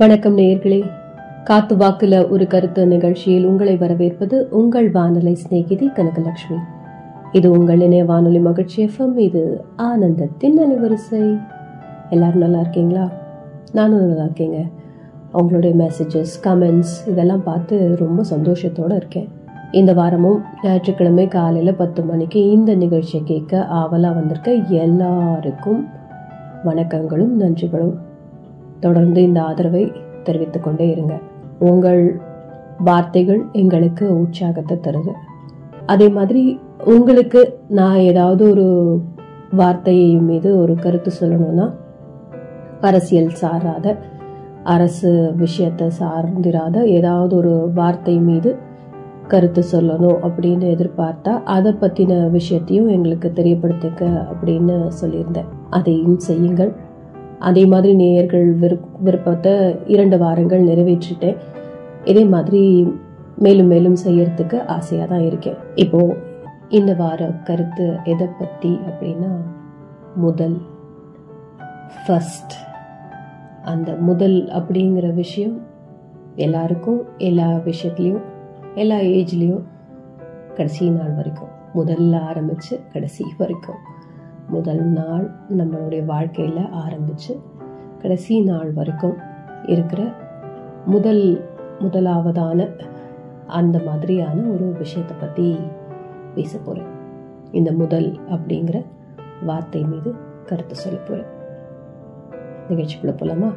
வணக்கம் நேயர்களே. காத்து வாக்குல ஒரு கருத்து நிகழ்ச்சியில் உங்களை வரவேற்பது உங்கள் வானொலி சிநேகிதி கனகலட்சுமி. இது உங்கள் இணைய வானொலி மகிழ்ச்சி எஃப்எம் இது ஆனந்தத்தின் அலைவரிசை. எல்லாரும் நல்லா இருக்கீங்களா? நானும் நல்லா இருக்கேங்க. அவங்களுடைய மெசேஜஸ் கமெண்ட்ஸ் இதெல்லாம் பார்த்து ரொம்ப சந்தோஷத்தோடு இருக்கேன். இந்த வாரமும் ஞாயிற்றுக்கிழமை காலையில் பத்து மணிக்கு இந்த நிகழ்ச்சியை கேட்க ஆவலாக வந்திருக்க எல்லாருக்கும் வணக்கங்களும் நன்றிகளும். தொடர்ந்து இந்த ஆதரவை தெரிவித்துக் கொண்டே இருங்க. உங்கள் வார்த்தைகள் எங்களுக்கு உற்சாகத்தை தருது. அதே மாதிரி உங்களுக்கு நான் ஏதாவது ஒரு வார்த்தையை மீது ஒரு கருத்து சொல்லணும்னா அரசியல் சாராத அரசு விஷயத்தை சார்ந்திராத ஏதாவது ஒரு வார்த்தை மீது கருத்து சொல்லணும் அப்படின்னு எதிர்பார்த்தா அதை பற்றின விஷயத்தையும் எங்களுக்கு தெரியப்படுத்திக்க அப்படின்னு சொல்லியிருந்தேன். அதையும் செய்யுங்கள். அதே மாதிரி நேயர்கள் விருப் விருப்பத்தை இரண்டு வாரங்கள் நிறைவேற்றிட்டேன் இதே மாதிரி மேலும் மேலும் செய்யறதுக்கு ஆசையாக தான் இருக்கேன். இப்போ இந்த வார கருத்து எதை பற்றி அப்படின்னா முதல் ஃபஸ்ட் அந்த முதல் அப்படிங்கிற விஷயம் எல்லாருக்கும் எல்லா விஷயத்துலையும் எல்லா ஏஜ்லேயும் கடைசி நாள் வரைக்கும் முதல்ல ஆரம்பித்து கடைசி வரைக்கும். முதல் நாள் நம்மளுடைய வாழ்க்கையில் ஆரம்பித்து கடைசி நாள் வரைக்கும் இருக்கிற முதல் முதலாவதான அந்த மாதிரியான ஒரு விஷயத்தை பற்றி பேச போகிறேன் இந்த முதல் அப்படிங்கிற வார்த்தை மீது கருத்து சொல்ல போகிறேன் நிகழ்ச்சிக்குள்ள போகலாமா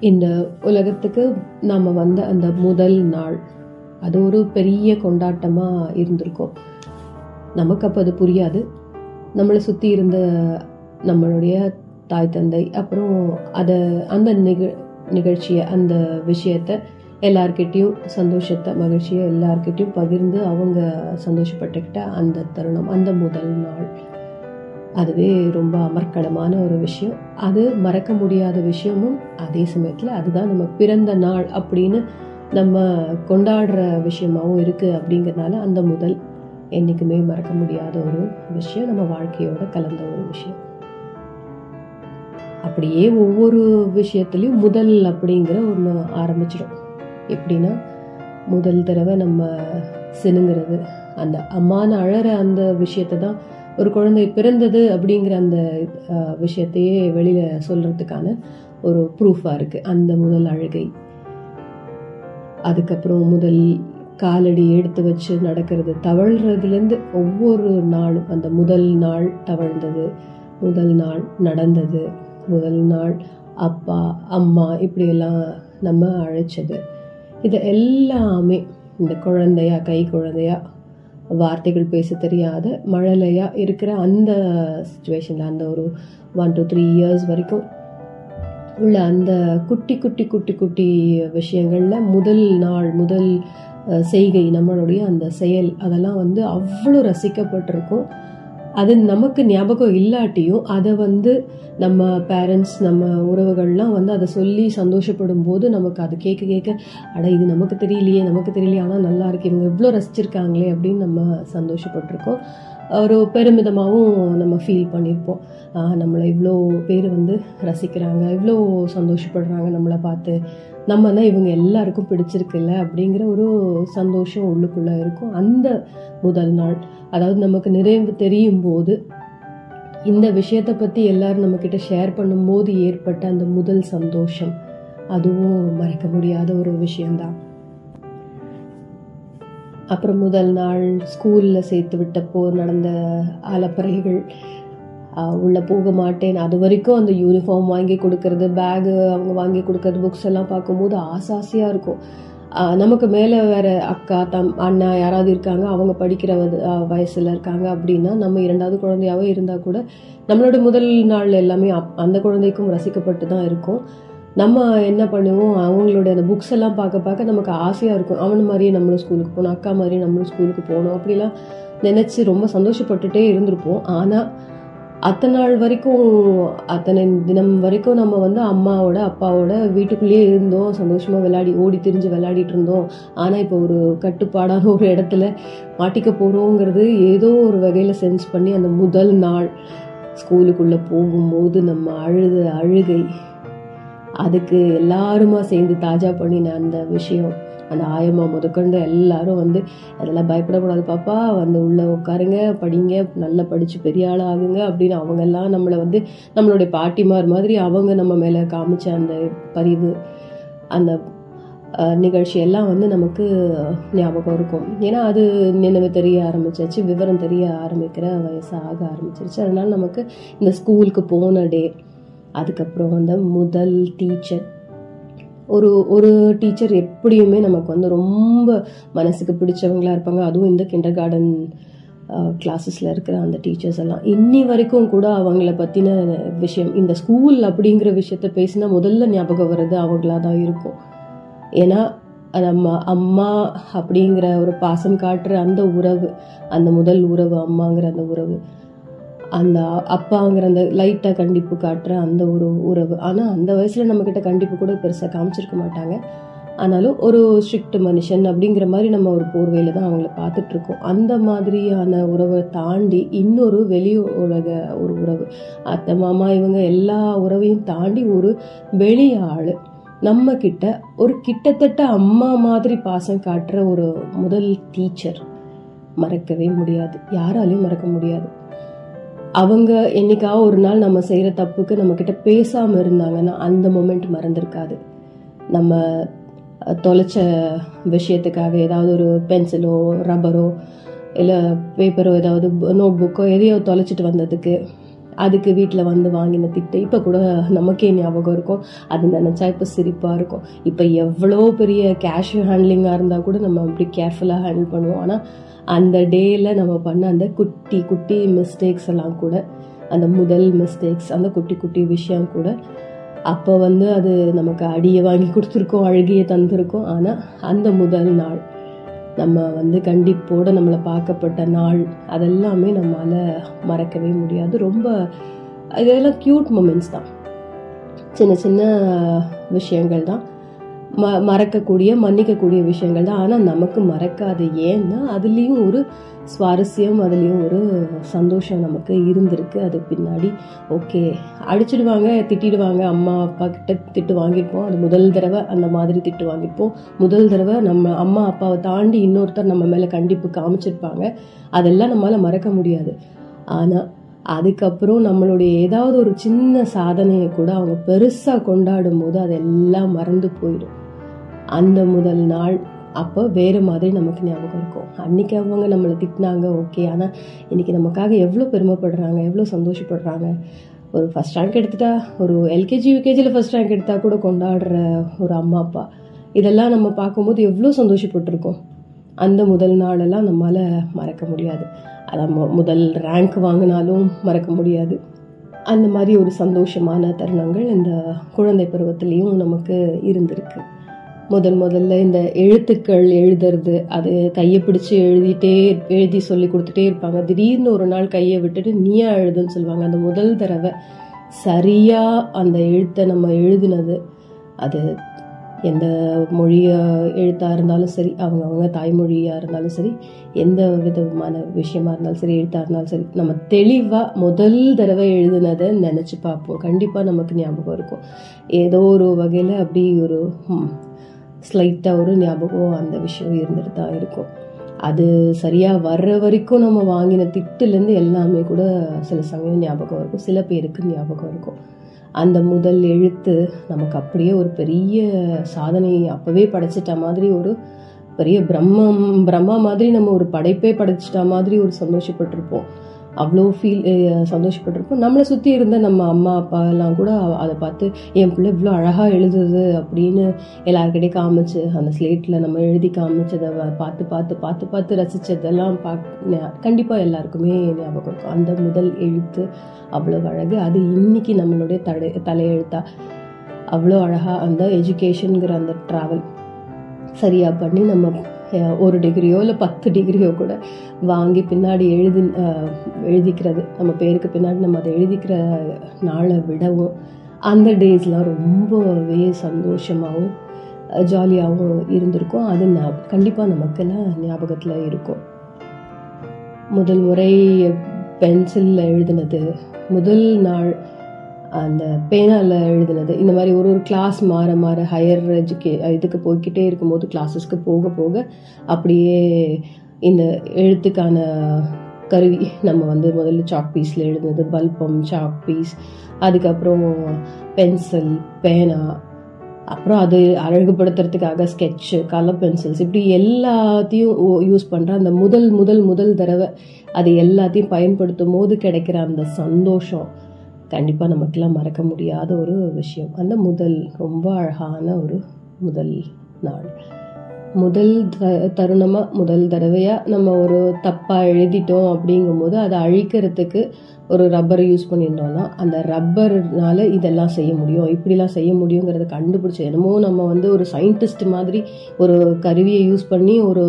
இந்த உலகத்துக்கு நாம் வந்த அந்த முதல் நாள் அது ஒரு பெரிய கொண்டாட்டமாக இருந்திருக்கும். நமக்கு அப்போ அது புரியாது. நம்மளை சுற்றி இருந்த நம்மளுடைய தாய் தந்தை அப்புறம் அதை அந்த நிக நிகழ்ச்சியை அந்த விஷயத்த எல்லார்கிட்டேயும் சந்தோஷத்தை மகிழ்ச்சியை எல்லார்கிட்டையும் பகிர்ந்து அவங்க சந்தோஷப்பட்டுக்கிட்ட அந்த தருணம் அந்த முதல் நாள். அதுவே ரொம்ப அமர்க்கடமான ஒரு விஷயம். அது மறக்க முடியாத விஷயமும் அதே சமயத்தில் அதுதான் நம்ம பிறந்த நாள் அப்படின்னு நம்ம கொண்டாடுற விஷயமாகவும் இருக்குது அப்படிங்கிறதுனால அந்த முதல் என்றைக்குமே மறக்க முடியாத ஒரு விஷயம் நம்ம வாழ்க்கையோட கலந்த ஒரு விஷயம். அப்படியே ஒவ்வொரு விஷயத்துலையும் முதல் அப்படிங்கிற ஒன்று ஆரம்பிச்சிடும். எப்படின்னா முதல் தடவை நம்ம சினுங்கிறது அந்த அம்மான்னு அழற அந்த விஷயத்தை தான் ஒரு குழந்தை பிறந்தது அப்படிங்கிற அந்த விஷயத்தையே வெளியில் சொல்கிறதுக்கான ஒரு ப்ரூஃபாக இருக்குது அந்த முதல் அழுகை. அதுக்கப்புறம் முதல் காலடி எடுத்து வச்சு நடக்கிறது. தவழ்றதுலேருந்து ஒவ்வொரு நாளும் அந்த முதல் நாள் தவழ்ந்தது முதல் நாள் நடந்தது முதல் நாள் அப்பா அம்மா இப்படியெல்லாம் நம்ம அழைச்சது. இது எல்லாமே இந்த குழந்தையா கை குழந்தையா வார்த்தைகள் பேச தெரியாத மழலையா இருக்கிற அந்த சுச்சுவேஷனில் அந்த ஒரு ஒன் டூ த்ரீ இயர்ஸ் வரைக்கும் உள்ள அந்த குட்டி குட்டி குட்டி குட்டி விஷயங்களில் முதல் நாள் முதல் செய்கை நம்மளுடைய அந்த செயல் அதெல்லாம் வந்து அவ்வளோ ரசிக்கப்பட்டிருக்கும். அது நமக்கு ஞாபகம் இல்லாட்டியும் அதை வந்து நம்ம பேரண்ட்ஸ் நம்ம உறவுகள்லாம் வந்து அதை சொல்லி சந்தோஷப்படும் போது நமக்கு அது கேட்க கேட்க அட இது நமக்கு தெரியலையே நமக்கு தெரியலையே ஆனால் நல்லா இருக்கு இவங்க இவ்வளோ ரசிச்சிருக்காங்களே அப்படின்னு நம்ம சந்தோஷப்பட்டிருக்கோம். ஒரு பெருமிதமாகவும் நம்ம ஃபீல் பண்ணியிருப்போம் நம்மளை இவ்வளோ பேர் வந்து ரசிக்கிறாங்க இவ்வளோ சந்தோஷப்படுறாங்க நம்மளை பார்த்து நம்மனா இவங்க எல்லாருக்கும் பிடிச்சிருக்குல்ல அப்படிங்கிற ஒரு சந்தோஷம் உள்ளுக்குள்ளே இருக்கும். அந்த முதல் நாள் அதாவது நமக்கு நிறைவு தெரியும் போது இந்த விஷயத்தை பற்றி எல்லாரும் நம்மக்கிட்ட ஷேர் பண்ணும்போது ஏற்பட்ட அந்த முதல் சந்தோஷம் அதுவும் மறக்க முடியாத ஒரு விஷயந்தான் அப்புறம் முதல் நாள் ஸ்கூலில் சேர்த்து விட்டப்போ நடந்த அலப்பறைகள் உள்ளே போக மாட்டேன். அது வரைக்கும் அந்த யூனிஃபார்ம் வாங்கி கொடுக்கறது பேகு அவங்க வாங்கி கொடுக்கறது புக்ஸ் எல்லாம் பார்க்கும்போது ஆசாசியாக இருக்கும். நமக்கு மேலே வேற அக்கா தம் அண்ணா யாராவது இருக்காங்க அவங்க படிக்கிற வயசில் இருக்காங்க அப்படின்னா நம்ம இரண்டாவது குழந்தையாகவே இருந்தால் கூட நம்மளோட முதல் நாள் எல்லாமே அப் அந்த குழந்தைக்கும் ரசிக்கப்பட்டு தான் இருக்கும். நம்ம என்ன பண்ணுவோம் அவங்களோட அந்த புக்ஸ் எல்லாம் பார்க்க பார்க்க நமக்கு ஆசையாக இருக்கும். அவன் மாதிரியே நம்மளும் ஸ்கூலுக்கு போகணும் அக்கா மாதிரியே நம்மளும் ஸ்கூலுக்கு போகணும் அப்படிலாம் நினச்சி ரொம்ப சந்தோஷப்பட்டுட்டே இருந்திருப்போம். ஆனால் அத்தனை நாள் வரைக்கும் அத்தனை தினம் வரைக்கும் நம்ம வந்து அம்மாவோட அப்பாவோட வீட்டுக்குள்ளேயே இருந்தோம். சந்தோஷமாக விளையாடி ஓடி திரிஞ்சு விளையாடிட்டு இருந்தோம். ஆனால் இப்போ ஒரு கட்டுப்பாடான ஒரு இடத்துல மாட்டிக்க போகிறோங்கிறது ஏதோ ஒரு வகையில் சென்ஸ் பண்ணி அந்த முதல் நாள் ஸ்கூலுக்குள்ளே போகும்போது நம்ம அழுத அழுகை அதுக்கு எல்லாருமா சேர்ந்து தாஜா பண்ணின அந்த விஷயம். அந்த ஆயம்மா முதற்கொண்டு எல்லாரும் வந்து அதெல்லாம் பயப்படக்கூடாது பாப்பா வந்து உள்ளே உட்காருங்க படிங்க நல்லா படித்து பெரிய ஆள் ஆகுங்க அப்படின்னு அவங்கெல்லாம் நம்மளை வந்து நம்மளுடைய பாட்டிமார் மாதிரி அவங்க நம்ம மேலே காமிச்ச அந்த பரிவு அந்த நிகழ்ச்சி எல்லாம் வந்து நமக்கு ஞாபகம் இருக்கும். ஏன்னா அது நினைவு தெரிய ஆரம்பிச்சிருச்சு விவரம் தெரிய ஆரம்பிக்கிற வயசு ஆக ஆரம்பிச்சிருச்சு. அதனால நமக்கு இந்த ஸ்கூலுக்கு போன டே அதுக்கப்புறம் அந்த முதல் டீச்சர் ஒரு ஒரு டீச்சர் எப்படியுமே நமக்கு வந்து ரொம்ப மனசுக்கு பிடிச்சவங்களா இருப்பாங்க. அதுவும் இந்த கிண்டர் கார்டன் கிளாஸஸில் இருக்கிற அந்த டீச்சர்ஸ் எல்லாம். இன்னி வரைக்கும் கூட அவங்கள பற்றின விஷயம் இந்த ஸ்கூல் அப்படிங்கிற விஷயத்த பேசினா முதல்ல ஞாபகம் வர்றது அவங்களா தான் இருக்கும். ஏன்னா நம்ம அம்மா அப்படிங்கிற ஒரு பாசம் காட்டுற அந்த உறவு அந்த முதல் உறவு அம்மாங்கிற அந்த உறவு அந்த அப்பாங்கிற அந்த லைட்டாக கண்டிப்பு காட்டுற அந்த ஒரு உறவு. ஆனால் அந்த வயசில் நம்மக்கிட்ட கண்டிப்பு கூட பெருசாக காமிச்சிருக்க மாட்டாங்க. ஆனாலும் ஒரு ஸ்ட்ரிக்ட் மனுஷன் அப்படிங்கிற மாதிரி நம்ம ஒரு போர்வையில் தான் அவங்கள பார்த்துட்ருக்கோம். அந்த மாதிரியான உறவை தாண்டி இன்னொரு வெளி உலக ஒரு உறவு. அத்தை மாமா இவங்க எல்லா உறவையும் தாண்டி ஒரு வெளி ஆள். நம்ம கிட்ட ஒரு கிட்டத்தட்ட அம்மா மாதிரி பாசம் காட்டுற ஒரு முதல் டீச்சர் மறக்கவே முடியாது. யாராலையும் மறக்க முடியாது. அவங்க என்னைக்காவது ஒரு நாள் நம்ம செய்கிற தப்புக்கு நம்மக்கிட்ட பேசாமல் இருந்தாங்கன்னா அந்த மொமெண்ட் மறந்துருக்காது. நம்ம தொலைச்ச விஷயத்துக்காக ஏதாவது ஒரு பென்சிலோ ரப்பரோ இல்லை பேப்பரோ ஏதாவது நோட் புக்கோ எதையோ தொலைச்சிட்டு வந்ததுக்கு அதுக்கு வீட்டில் வந்து வாங்கின திட்டு இப்போ கூட நமக்கே ஞாபகம் இருக்கும். அது நினச்சா இப்போ சிரிப்பாக இருக்கும். இப்போ எவ்வளோ பெரிய கேஷ் ஹேண்ட்லிங்காக இருந்தால் கூட நம்ம அப்படி கேர்ஃபுல்லாக ஹேண்டில் பண்ணுவோம். ஆனால் அந்த டேயில் நம்ம பண்ண அந்த குட்டி குட்டி மிஸ்டேக்ஸ் எல்லாம் கூட அந்த முதல் மிஸ்டேக்ஸ் அந்த குட்டி குட்டி விஷயம் கூட அப்போ வந்து அது நமக்கு அடியை வாங்கி கொடுத்துருக்கோம் அழுகியை தந்திருக்கோம். ஆனால் அந்த முதல் நாள் நம்ம வந்து கண்டிப்போட நம்மளை பார்க்கப்பட்ட நாள் அதெல்லாமே நம்மளால் மறக்கவே முடியாது. ரொம்ப இதெல்லாம் க்யூட் மூமெண்ட்ஸ் தான். சின்ன சின்ன விஷயங்கள் தான். ம மறக்கக்கூடிய மன்னிக்கக்கூடிய விஷயங்கள் தான். ஆனால் நமக்கு மறக்காது. ஏன்னா அதுலேயும் ஒரு சுவாரஸ்யம் அதுலேயும் ஒரு சந்தோஷம் நமக்கு இருந்திருக்கு. அது பின்னாடி ஓகே அடிச்சிடுவாங்க திட்டிடுவாங்க. அம்மா அப்பா கிட்ட திட்டு வாங்கியிருப்போம். அது முதல் தடவை அந்த மாதிரி திட்டு வாங்கியிருப்போம். முதல் தடவை நம்ம அம்மா அப்பாவை தாண்டி இன்னொருத்தர் நம்ம மேலே கண்டிப்பு காமிச்சிருப்பாங்க. அதெல்லாம் நம்மளால் மறக்க முடியாது. ஆனால் அதுக்கப்புறம் நம்மளுடைய ஏதாவது ஒரு சின்ன சாதனையை கூட அவங்க பெருசாக கொண்டாடும் போது அதெல்லாம் மறந்து போயிடும். அந்த முதல் நாள் அப்போ வேறு மாதிரி நமக்கு ஞாபகம் இருக்கும். அன்னைக்கு அவங்க நம்மளை திட்டினாங்க ஓகே ஆனால் இன்னைக்கு நமக்காக எவ்வளோ பெருமைப்படுறாங்க எவ்வளோ சந்தோஷப்படுறாங்க. ஒரு ஃபஸ்ட் ரேங்க் எடுத்துட்டா ஒரு எல்கேஜி யூகேஜியில் ஃபஸ்ட் ரேங்க் எடுத்தால் கூட கொண்டாடுற ஒரு அம்மா அப்பா. இதெல்லாம் நம்ம பார்க்கும்போது எவ்வளோ சந்தோஷப்பட்டிருக்கோம். அந்த முதல் நாளெல்லாம் நம்மளால் மறக்க முடியாது. அதான் முதல் ரேங்க் வாங்கினாலும் மறக்க முடியாது. அந்த மாதிரி ஒரு சந்தோஷமான தருணங்கள் இந்த குழந்தை பருவத்திலையும் நமக்கு இருந்திருக்கு. முதல் முதல்ல இந்த எழுத்துக்கள் எழுதுறது அது கையை பிடிச்சி எழுதிட்டே எழுதி சொல்லி கொடுத்துட்டே இருப்பாங்க. திடீர்னு ஒரு நாள் கையை விட்டுட்டு நீயா எழுதுன்னு சொல்லுவாங்க. அந்த முதல் தடவை சரியா அந்த எழுத்தை நம்ம எழுதினது அது எந்த மொழியாக எழுத்தாக இருந்தாலும் சரி அவங்க அவங்க இருந்தாலும் சரி எந்த விதமான விஷயமா இருந்தாலும் சரி எழுத்தாக இருந்தாலும் சரி நம்ம தெளிவாக முதல் தடவை எழுதுனதை நினச்சி பார்ப்போம். கண்டிப்பாக நமக்கு ஞாபகம் இருக்கும். ஏதோ ஒரு வகையில் அப்படி ஒரு ஸ்லைட்டாக ஒரு ஞாபகம் அந்த விஷயம் இருந்துட்டு தான் இருக்கும். அது சரியாக வர்ற வரைக்கும் நம்ம வாங்கின திட்டுலேருந்து எல்லாமே கூட சில சமயம் ஞாபகம் இருக்கும். சில பேருக்கு ஞாபகம் இருக்கும். அந்த முதல் எழுத்து நமக்கு அப்படியே ஒரு பெரிய சாதனை அப்போவே படைச்சிட்ட மாதிரி ஒரு பெரிய பிரம்மம் பிரம்மா மாதிரி நம்ம ஒரு படைப்பே படைச்சிட்ட மாதிரி ஒரு சந்தோஷப்பட்டிருப்போம். அவ்வளோ ஃபீல் சந்தோஷப்பட்டிருப்போம் நம்மளை சுற்றி இருந்த நம்ம அம்மா அப்பா எல்லாம் கூட அதை பார்த்து என் பிள்ளை இவ்வளோ அழகாக எழுதுது அப்படின்னு எல்லாருக்கிட்டே காமிச்சு அந்த ஸ்லேட்டில் நம்ம எழுதி காமிச்சதை பார்த்து பார்த்து பார்த்து பார்த்து ரசித்ததெல்லாம் பார்க்க கண்டிப்பாக எல்லாருக்குமே ஞாபகம் இருக்கும். அந்த முதல் எழுத்து அவ்வளோ அழகு. அது இன்னைக்கு நம்மளுடைய தடை தலையெழுத்தா? அவ்வளோ அழகாக அந்த எஜுகேஷனுங்கிற அந்த ட்ராவல் சரியாக பண்ணி நம்ம ஒரு டிகிரியோ இல்லை பத்து டிகிரியோ கூட வாங்கி பின்னாடி எழுதி எழுதிக்கிறது. நம்ம பேருக்கு பின்னாடி நம்ம அதை எழுதிக்கிற நாளை விடவும் அந்த டேஸ்லாம் ரொம்பவே சந்தோஷமாகவும் ஜாலியாகவும் இருந்திருக்கும். அது கண்டிப்பாக நமக்கெல்லாம் ஞாபகத்தில் இருக்கும். முதல் முறை பென்சிலில் எழுதினது முதல் நாள் அந்த பேனாவில் எழுதுனது. இந்த மாதிரி ஒரு ஒரு கிளாஸ் மாற மாற ஹையர் எஜுகே இதுக்கு போய்கிட்டே இருக்கும்போது கிளாஸஸ்க்கு போக போக அப்படியே இந்த எழுத்துக்கான கருவி நம்ம வந்து முதல்ல சாக் பீஸில் எழுதுனது. பல்பம் சாக் பீஸ் அதுக்கப்புறம் பென்சில் பேனா அப்புறம் அது அழகுபடுத்துறதுக்காக ஸ்கெட்சு கலர் பென்சில்ஸ் இப்படி எல்லாத்தையும் யூஸ் பண்ணுற அந்த முதல் முதல் முதல் தடவை அது எல்லாத்தையும் பயன்படுத்தும் போது கிடைக்கிற அந்த சந்தோஷம். கண்டிப்பாக நமக்கெல்லாம் மறக்க முடியாத ஒரு விஷயம். அந்த முதல் ரொம்ப அழகான ஒரு முதல் நாள். முதல் த தருணமாக முதல் தடவையாக நம்ம ஒரு தப்பாக எழுதிட்டோம் அப்படிங்கும்போது அதை அழிக்கிறதுக்கு ஒரு ரப்பரை யூஸ் பண்ணியிருந்தோம்னா அந்த ரப்பர்னால இதெல்லாம் செய்ய முடியும். இப்படிலாம் செய்ய முடியுங்கிறத கண்டுபிடிச்சி என்னமோ நம்ம வந்து ஒரு சயின்டிஸ்ட் மாதிரி ஒரு கருவியை யூஸ் பண்ணி ஒரு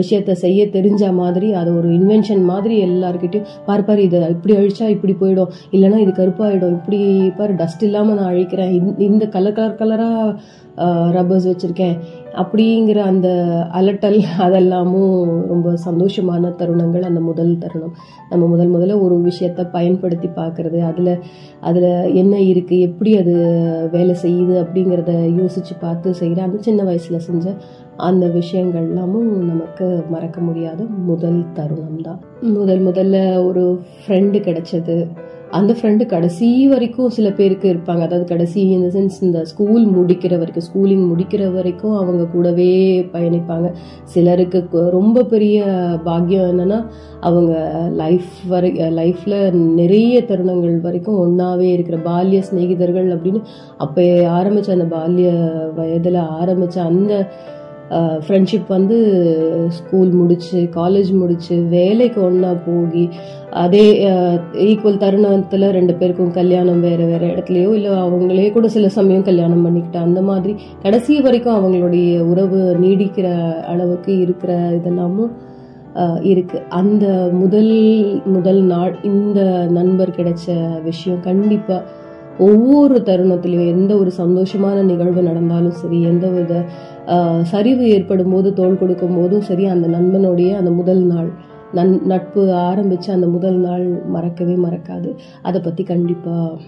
விஷயத்த செய்ய தெரிஞ்ச மாதிரி அது ஒரு இன்வென்ஷன் மாதிரி எல்லாருக்கிட்டையும் பார் பார் இதை இப்படி அழிச்சா இப்படி போயிடும். இல்லைன்னா இது கருப்பாயிடும். இப்படி பார் டஸ்ட் இல்லாமல் நான் அழிக்கிறேன். இந்த கலர் கலர் கலராக ரப்பர்ஸ் வச்சுருக்கேன். அப்படிங்கிற அந்த அலட்டல் அதெல்லாமும் ரொம்ப சந்தோஷமான தருணங்கள் அந்த முதல் தருணம். நம்ம முதல் முதல்ல ஒரு விஷயத்த பயன்படுத்தி பார்க்கறது அதில் அதில் என்ன இருக்குது எப்படி அது வேலை செய்யுது அப்படிங்கிறத யோசித்து பார்த்து செய்கிற அந்த சின்ன வயசில் செஞ்ச அந்த விஷயங்கள்லாமும் நமக்கு மறக்க முடியாத முதல் தருணம் தான் முதல் முதல்ல ஒரு ஃப்ரெண்டு கிடைச்சது. அந்த ஃப்ரெண்டு கடைசி வரைக்கும் சில பேருக்கு இருப்பாங்க. அதாவது கடைசி இந்த சென்ஸ் இந்த ஸ்கூல் முடிக்கிற வரைக்கும் ஸ்கூலிங் முடிக்கிற வரைக்கும் அவங்க கூடவே பயணிப்பாங்க. சிலருக்கு ரொம்ப பெரிய பாக்கியம் என்னன்னா அவங்க லைஃப் வரை லைஃப்பில் நிறைய தருணங்கள் வரைக்கும் ஒன்றாவே இருக்கிற பால்ய சிநேகிதர்கள் அப்படின்னு அப்போ ஆரம்பித்த அந்த பால்ய வயதில் ஆரம்பித்த அந்த ஃப்ரெண்ட்ஷிப் வந்து ஸ்கூல் முடிச்சு காலேஜ் முடிச்சு வேலைக்கு ஒன்றா போகி அதே ஈக்குவல் தருணத்தில் ரெண்டு பேருக்கும் கல்யாணம் வேறு வேறு இடத்துலையோ இல்லை அவங்களே கூட சில சமயம் கல்யாணம் பண்ணிக்கிட்டு அந்த மாதிரி கடைசி வரைக்கும் அவங்களுடைய உறவு நீடிக்கிற அளவுக்கு இருக்கிற இதெல்லாமும் இருக்கு. அந்த முதல் முதல் நாள் இந்த நண்பர் கிடைச்ச விஷயம் கண்டிப்பாக ஒவ்வொரு தருணத்திலையும் எந்த ஒரு சந்தோஷமான நிகழ்வு நடந்தாலும் சரி எந்த வித சரிவு ஏற்படும் போது தோல் கொடுக்கும் போதும் சரி அந்த நண்பனுடைய அந்த முதல் நாள் நன் நட்பு ஆரம்பித்து அந்த முதல் நாள் மறக்கவே மறக்காது. அதை பற்றி கண்டிப்பாக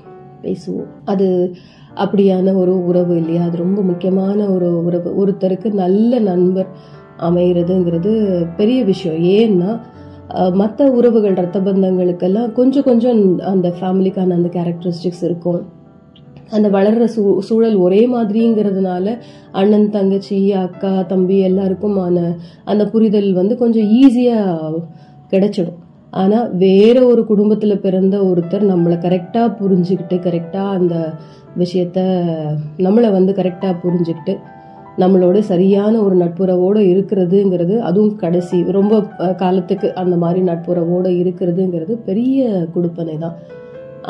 பேசுவோம். அது அப்படியான ஒரு உறவு இல்லையா? அது ரொம்ப முக்கியமான ஒரு உறவு. ஒருத்தருக்கு நல்ல நண்பர் அமைகிறதுங்கிறது பெரிய விஷயம். ஏன்னா மற்ற உறவுகள் ரத்த பந்தங்களுக்கெல்லாம் கொஞ்சம் கொஞ்சம் அந்த ஃபேமிலிக்கான அந்த கேரக்டரிஸ்டிக்ஸ் இருக்கும். அந்த வளர்கிற சூ சூழல் ஒரே மாதிரிங்கிறதுனால அண்ணன் தங்கச்சி அக்கா தம்பி எல்லாருக்குமான அந்த புரிதல் வந்து கொஞ்சம் ஈஸியாக கிடைச்சிடும். ஆனால் வேற ஒரு குடும்பத்தில் பிறந்த ஒருத்தர் நம்மளை கரெக்டாக புரிஞ்சுக்கிட்டு கரெக்டாக அந்த விஷயத்த நம்மளை வந்து கரெக்டாக புரிஞ்சுக்கிட்டு நம்மளோட சரியான ஒரு நட்புறவோடு இருக்கிறதுங்கிறது அதுவும் கடைசி ரொம்ப காலத்துக்கு அந்த மாதிரி நட்புறவோடு இருக்கிறதுங்கிறது பெரிய கொடுப்பனை தான்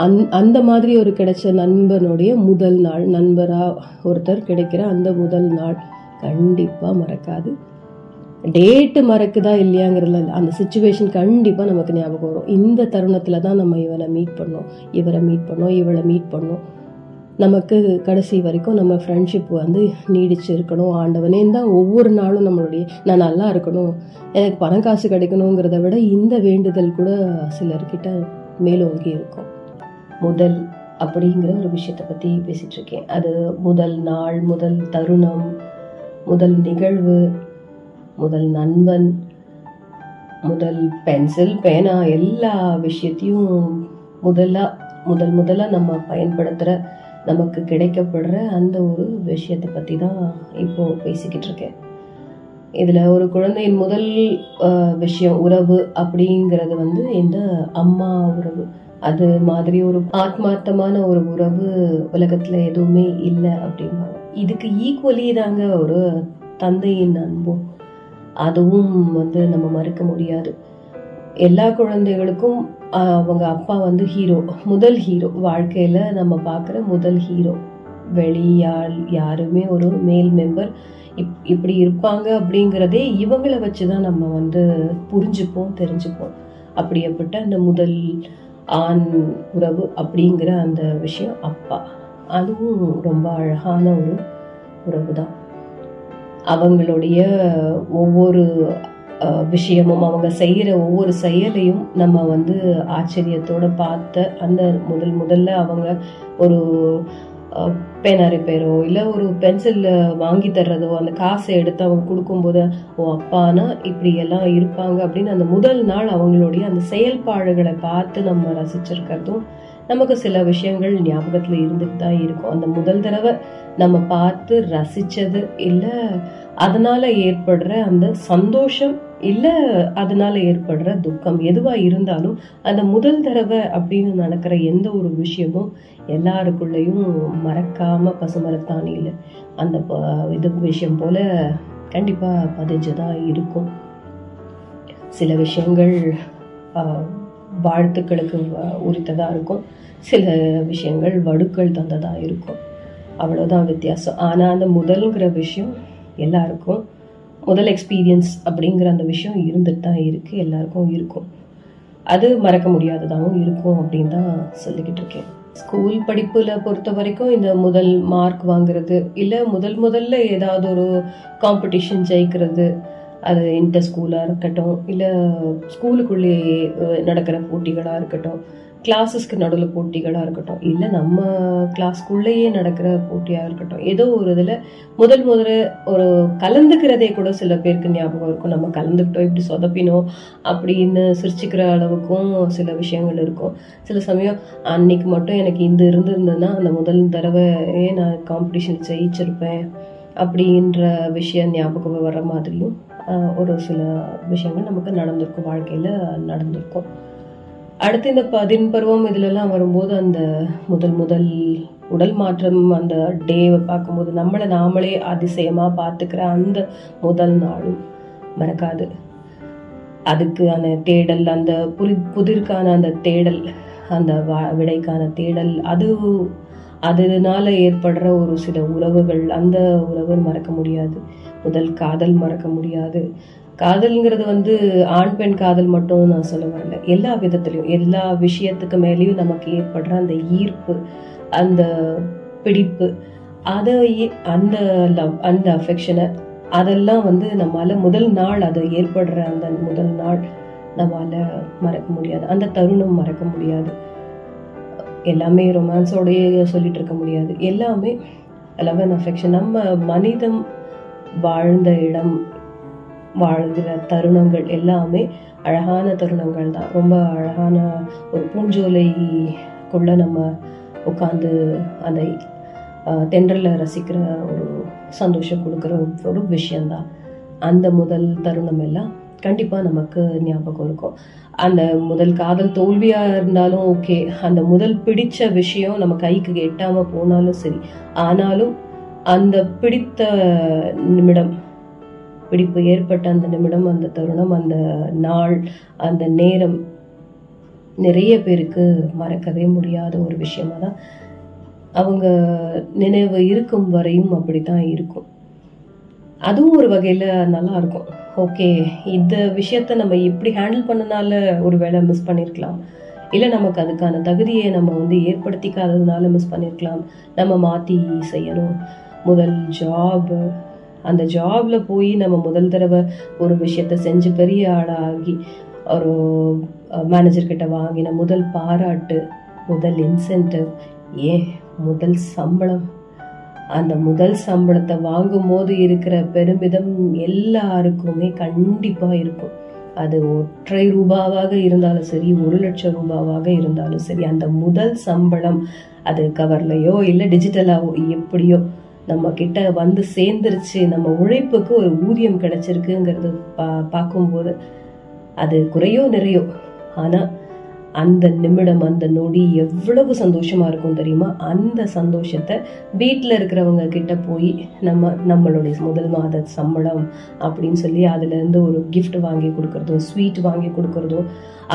அந் அந்த மாதிரி ஒரு கிடைச்ச நண்பனுடைய முதல் நாள் நண்பராக ஒருத்தர் கிடைக்கிற அந்த முதல் நாள் கண்டிப்பாக மறக்காது. டேட்டு மறக்குதா இல்லையாங்கிறதுல அந்த சுச்சுவேஷன் கண்டிப்பாக நமக்கு ஞாபகம் வரும். இந்த தருணத்தில் தான் நம்ம இவனை மீட் பண்ணோம். இவரை மீட் பண்ணோம். இவளை மீட் பண்ணோம். நமக்கு கடைசி வரைக்கும் நம்ம ஃப்ரெண்ட்ஷிப் வந்து நீடிச்சு இருக்கணும். ஆண்டவனே தான் ஒவ்வொரு நாளும் நம்மளுடைய நான் நல்லா இருக்கணும். எனக்கு பணம் காசு கிடைக்கணுங்கிறத விட இந்த வேண்டுதல் கூட சிலர்கிட்ட மேலோங்கி இருக்கும். முதல் அப்படிங்கிற ஒரு விஷயத்தை பற்றி பேசிகிட்டு இருக்கேன் அது முதல் நாள் முதல் தருணம் முதல் நிகழ்வு முதல் நண்பன் முதல் பென்சில் பேனா எல்லா விஷயத்தையும் முதல்ல முதல் முதல்ல நம்ம பயன்படுத்துகிற நமக்கு கிடைக்கப்படுற அந்த ஒரு விஷயத்தை பற்றி தான் இப்போது பேசிக்கிட்டு இருக்கேன் இதில் ஒரு குழந்தையின் முதல் விஷயம் உறவு அப்படிங்கிறது வந்து இந்த அம்மா உறவு. அது மாதிரி ஒரு ஆத்மார்த்தமான ஒரு உறவு உலகத்தில் எதுவுமே இல்லை அப்படிம்பாங்க. இதுக்கு ஈக்குவலி தாங்க ஒரு தந்தையின் அன்பும் அதுவும் வந்து நம்ம மறுக்க முடியாது. எல்லா குழந்தைகளுக்கும் அவங்க அப்பா வந்து ஹீரோ முதல் ஹீரோ வாழ்க்கையில் நம்ம பார்க்குற முதல் ஹீரோ வெளியாள் யாருமே ஒரு மேல் மெம்பர் இப் இப்படி இருப்பாங்க அப்படிங்கிறதே இவங்களை வச்சு தான் நம்ம வந்து புரிஞ்சுப்போம் தெரிஞ்சுப்போம். அப்படியேப்பட்ட அந்த முதல் ஆண் உறவு அப்படிங்கிற அந்த விஷயம் அப்பா. அதுவும் ரொம்ப அழகான ஒரு உறவு தான் அவங்களுடைய ஒவ்வொரு விஷயமும் அவங்க செய்கிற ஒவ்வொரு செயலையும் நம்ம வந்து ஆச்சரியத்தோடு பார்த்த அந்த முதல் முதல்ல அவங்க ஒரு பேனா ரிப்பேரோ இல்லை ஒரு பென்சில் வாங்கி தர்றதோ அந்த காசை எடுத்து அவங்க கொடுக்கும்போது ஓ அப்பானா இப்படி எல்லாம் இருப்பாங்க அப்படின்னு அந்த முதல் நாள் அவங்களுடைய அந்த செயல்பாடுகளை பார்த்து நம்ம ரசிச்சிருக்கிறதும் நமக்கு சில விஷயங்கள் ஞாபகத்தில் இருந்துட்டு தான் இருக்கும். அந்த முதல் தடவை நம்ம பார்த்து ரசிச்சது இல்லை அதனால ஏற்படுற அந்த சந்தோஷம் இல்லை அதனால ஏற்படுற துக்கம் எதுவாக இருந்தாலும் அந்த முதல் தடவை அப்படின்னு நடக்கிற எந்த ஒரு விஷயமும் எல்லாருக்குள்ளேயும் மறக்காம பசுமரத்தானியில் அந்த ப- இது விஷயம் போல கண்டிப்பா பதிஞ்சுதான் இருக்கும். சில விஷயங்கள் வாழ்த்துக்களுக்கு வ- உரித்ததா இருக்கும். சில விஷயங்கள் வடுக்கள் தந்ததா இருக்கும். அவ்வளோதான் வித்தியாசம். ஆனால் அந்த முதல்ங்கிற விஷயம் எல்லாருக்கும் முதல் எக்ஸ்பீரியன்ஸ் அப்படிங்கிற அந்த விஷயம் இருந்துட்டு தான் இருக்கு. எல்லாருக்கும் இருக்கும். அது மறக்க முடியாததாகவும் இருக்கும் அப்படின்னு தான் சொல்லிக்கிட்டு இருக்கேன். ஸ்கூல் படிப்புல பொறுத்த வரைக்கும் இந்த முதல் மார்க் வாங்குறது இல்ல முதல் முதல்ல ஏதாவது ஒரு காம்படிஷன் ஜெயிக்கிறது அது இன்டர் ஸ்கூலா இருக்கட்டும் இல்ல ஸ்கூலுக்குள்ளேயே நடக்கிற போட்டிகளா இருக்கட்டும். கிளாஸஸ்க்கு நடுவில் போட்டிகளாக இருக்கட்டும் இல்லை நம்ம கிளாஸ்க்குள்ளேயே நடக்கிற போட்டியாக இருக்கட்டும் ஏதோ ஒரு இதில் முதல் முதல்ல ஒரு கலந்துக்கிறதே கூட சில பேருக்கு ஞாபகம் இருக்கும். நம்ம கலந்துக்கிட்டோம் இப்படி சொதப்பினோம் அப்படின்னு சிரிச்சுக்கிற அளவுக்கும் சில விஷயங்கள் இருக்கும். சில சமயம் அன்னைக்கு மட்டும் எனக்கு இந்த இருந்திருந்ததுன்னா அந்த முதல் தடவை ஏன் நான் காம்படிஷன் ஜெயிச்சிருப்பேன் அப்படின்ற விஷயம் ஞாபகம் வர மாதிரியும் ஒரு சில விஷயங்கள் நமக்கு நடந்திருக்கும் வாழ்க்கையில் நடந்திருக்கும். அடுத்து இந்த பதின் பருவம் இதுலலாம் வரும்போது அந்த முதல் முதல் உடல் மாற்றம் அந்த டேவை பார்க்கும்போது நம்மளை நாமளே அதிசயமாக பார்த்துக்கிற அந்த முதல் நாளும் மறக்காது. அதுக்கு அந்த தேடல் அந்த புரி புதிர்க்கான அந்த தேடல் அந்த விடைக்கான தேடல் அது அதனால ஏற்படுற ஒரு சில உறவுகள் அந்த உறவு மறக்க முடியாது. முதல் காதல் மறக்க முடியாது. காதல்ங்கிறது வந்து ஆண் பெண் காதல் மட்டும் நான் சொல்ல வரல. எல்லா விதத்துலயும் எல்லா விஷயத்துக்கு மேலேயும் நமக்கு ஏற்படுற அந்த ஈர்ப்பு அந்த பிடிப்பு அதை அந்த லவ் அந்த அஃபெக்ஷனை அதெல்லாம் வந்து நம்மளால் முதல் நாள் அது ஏற்படுற அந்த முதல் நாள் நம்மால் மறக்க முடியாது. அந்த தருணம் மறக்க முடியாது. எல்லாமே ரொமான்ஸோடைய சொல்லிட்டு இருக்க முடியாது. எல்லாமே லவ் அண்ட் அஃபெக்ஷன் நம்ம மனிதம் வாழ்ந்த இடம் வாழ்கிற தருணங்கள் எல்லாமே அழகான தருணங்கள் தான். ரொம்ப அழகான ஒரு பூஞ்சோலைக்குள்ள நம்ம உட்காந்து அதை அஹ், தென்றலை ரசிக்கிற ஒரு சந்தோஷம் கொடுக்குற ஒரு விஷயந்தான் அந்த முதல் தருணம் எல்லாம் கண்டிப்பாக நமக்கு ஞாபகம் இருக்கும். அந்த முதல் காதல் தோல்வியாக இருந்தாலும் ஓகே. அந்த முதல் பிடிச்ச விஷயம் நம்ம கைக்கு எட்டாமல் போனாலும் சரி. ஆனாலும் அந்த பிடித்த நிமிடம் பிடிப்பு ஏற்பட்ட அந்த நிமிடம் அந்த தருணம் அந்த நாள் அந்த நேரம் நிறைய பேருக்கு மறக்கவே முடியாத ஒரு விஷயமா தான் அவங்க நினைவு இருக்கும் வரையும் அப்படித்தான் இருக்கும். அதுவும் ஒரு வகையில் நல்லா இருக்கும் ஓகே இந்த விஷயத்த நம்ம இப்படி ஹேண்டில் பண்ணனால ஒரு வேளை மிஸ் பண்ணியிருக்கலாம் இல்லை நமக்கு அதுக்கான தகுதியை நம்ம வந்து ஏற்படுத்திக்காததுனால மிஸ் பண்ணிருக்கலாம். நம்ம மாற்றி செய்யணும். முதல் ஜாப் அந்த ஜாப்ல போய் நம்ம முதல் தடவை ஒரு விஷயத்த செஞ்சு பெரிய ஆளாகி ஒரு மேனேஜர்கிட்ட வாங்கின முதல் பாராட்டு முதல் இன்சென்டிவ் ஏன் முதல் சம்பளம். அந்த முதல் சம்பளத்தை வாங்கும் போது இருக்கிற பெருமிதம் எல்லாருக்குமே கண்டிப்பா இருக்கும். அது ஒற்றை ரூபாவாக இருந்தாலும் சரி ஒரு லட்சம் ரூபாவாக இருந்தாலும் சரி அந்த முதல் சம்பளம் அது கவர்லையோ இல்லை டிஜிட்டலாவோ எப்படியோ நம்ம கிட்ட வந்து சேர்ந்துருச்சு. நம்ம உழைப்புக்கு ஒரு ஊதியம் கிடைச்சிருக்குங்கிறது பா பார்க்கும்போது அது குறையோ நிறையோ. ஆனால் அந்த நிமிடம் அந்த நொடி எவ்வளவு சந்தோஷமா இருக்கும் தெரியுமா? அந்த சந்தோஷத்தை வீட்டில் இருக்கிறவங்க கிட்ட போய் நம்ம நம்மளுடைய முதல் மாத சம்பளம் அப்படின்னு சொல்லி அதுலேருந்து ஒரு கிஃப்ட் வாங்கி கொடுக்கறதோ ஸ்வீட் வாங்கி கொடுக்கறதோ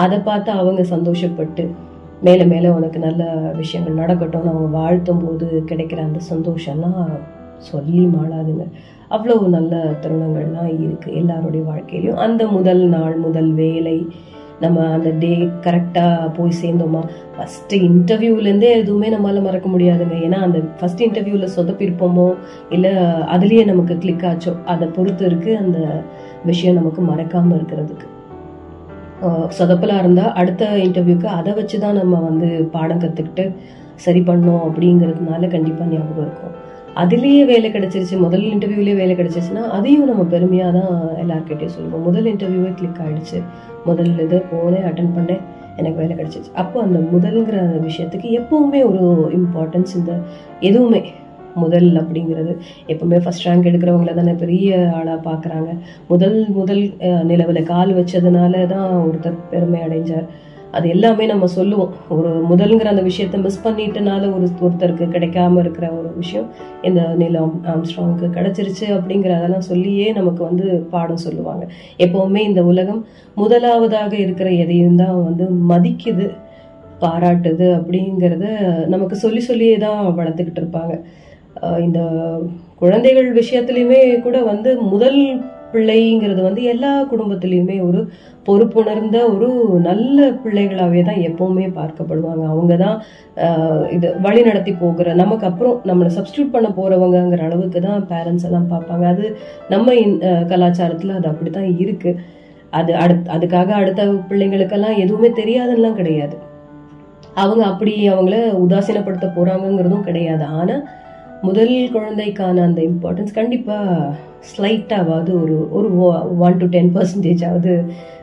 அதை பார்த்து அவங்க சந்தோஷப்பட்டு மேலே மேலே உனக்கு நல்ல விஷயங்கள் நடக்கட்டும்னு அவங்க வாழ்த்தும் போது கிடைக்கிற அந்த சந்தோஷம்லாம் சொல்லி மாளாதுங்க. அவ்வளவு நல்ல தருணங்கள்லாம் இருக்குது எல்லாருடைய வாழ்க்கையிலையும். அந்த முதல் நாள் முதல் வேலை நம்ம அந்த டே கரெக்டாக போய் சேர்ந்தோமா? ஃபஸ்ட்டு இன்டர்வியூலேருந்தே எதுவுமே நம்மளால் மறக்க முடியாதுங்க. ஏன்னா அந்த ஃபஸ்ட் இன்டர்வியூவில் சொதப்பிருப்போமோ? இல்லை அதுலேயே நமக்கு கிளிக் ஆச்சோ? அதை பொறுத்து இருக்குது அந்த விஷயம் நமக்கு மறக்காமல் இருக்கிறதுக்கு. சொதப்பலாக இருந்தால் அடுத்த இன்டர்வியூக்கு அதை வச்சு தான் நம்ம வந்து பாடம் கற்றுக்கிட்டு சரி பண்ணோம் அப்படிங்கிறதுனால கண்டிப்பாக ஞாபகம் இருக்கும். அதுலேயே வேலை கிடைச்சிருச்சு. முதல் இன்டர்வியூலேயே வேலை கிடைச்சிருச்சுன்னா அதையும் நம்ம பெருமையாக தான் எல்லாருக்கிட்டையும் சொல்லுவோம். முதல் இன்டர்வியூவே கிளிக் ஆகிடுச்சு முதல் இது போனேன் அட்டன் பண்ணேன் எனக்கு வேலை கிடைச்சிச்சு அப்போ அந்த முதல்ங்கிற விஷயத்துக்கு எப்போவுமே ஒரு இம்பார்ட்டன்ஸ் இந்த எதுவுமே முதல் அப்படிங்கிறது. எப்பவுமே ஃபர்ஸ்ட் ரேங்க் எடுக்கிறவங்கள தானே பெரிய ஆளாக பார்க்குறாங்க முதல் முதல் நிலவில் கால் வச்சதுனால தான் ஒருத்தர் பெருமை அடைஞ்சார். அது எல்லாமே நம்ம சொல்லுவோம். ஒரு முதல்ங்கிற அந்த விஷயத்த மிஸ் பண்ணிட்டனால ஒரு ஒருத்தருக்கு கிடைக்காம இருக்கிற ஒரு விஷயம் இந்த நிலம் ஆம்ஸ்ட்ராங்க்கு கிடைச்சிருச்சு அப்படிங்கிற அதெல்லாம் சொல்லியே நமக்கு வந்து பாடம் சொல்லுவாங்க. எப்பவுமே இந்த உலகம் முதலாவதாக இருக்கிற எதையும் தான் வந்து மதிக்குது பாராட்டுது அப்படிங்கிறத நமக்கு சொல்லி சொல்லியே தான் வளர்த்துக்கிட்டு இருப்பாங்க. இந்த குழந்தைகள் விஷயத்துலையுமே கூட வந்து முதல் பிள்ளைங்கிறது வந்து எல்லா குடும்பத்திலையுமே ஒரு பொறுப்புணர்ந்த ஒரு நல்ல பிள்ளைகளாவே தான் எப்பவுமே பார்க்கப்படுவாங்க. அவங்க தான் ஆஹ் இது வழி நடத்தி போகிற நமக்கு அப்புறம் நம்மளை சப்ஸ்டியூட் பண்ண போறவங்கங்கிற அளவுக்கு தான் பேரண்ட்ஸ் எல்லாம் பார்ப்பாங்க. அது நம்ம கலாச்சாரத்தில் அது கலாச்சாரத்துல அது அப்படித்தான் இருக்கு. அது அடுத் அதுக்காக அடுத்த பிள்ளைங்களுக்கெல்லாம் எதுவுமே தெரியாதுன்னெலாம் கிடையாது. அவங்க அப்படி அவங்கள உதாசீனப்படுத்த போறாங்கங்கிறதும் கிடையாது. ஆனா முதல் குழந்தைக்கான அந்த இம்பார்ட்டன்ஸ் கண்டிப்பாக ஸ்லைட்டாவது ஒரு ஒரு ஒன் டு டென் பர்சன்டேஜாவது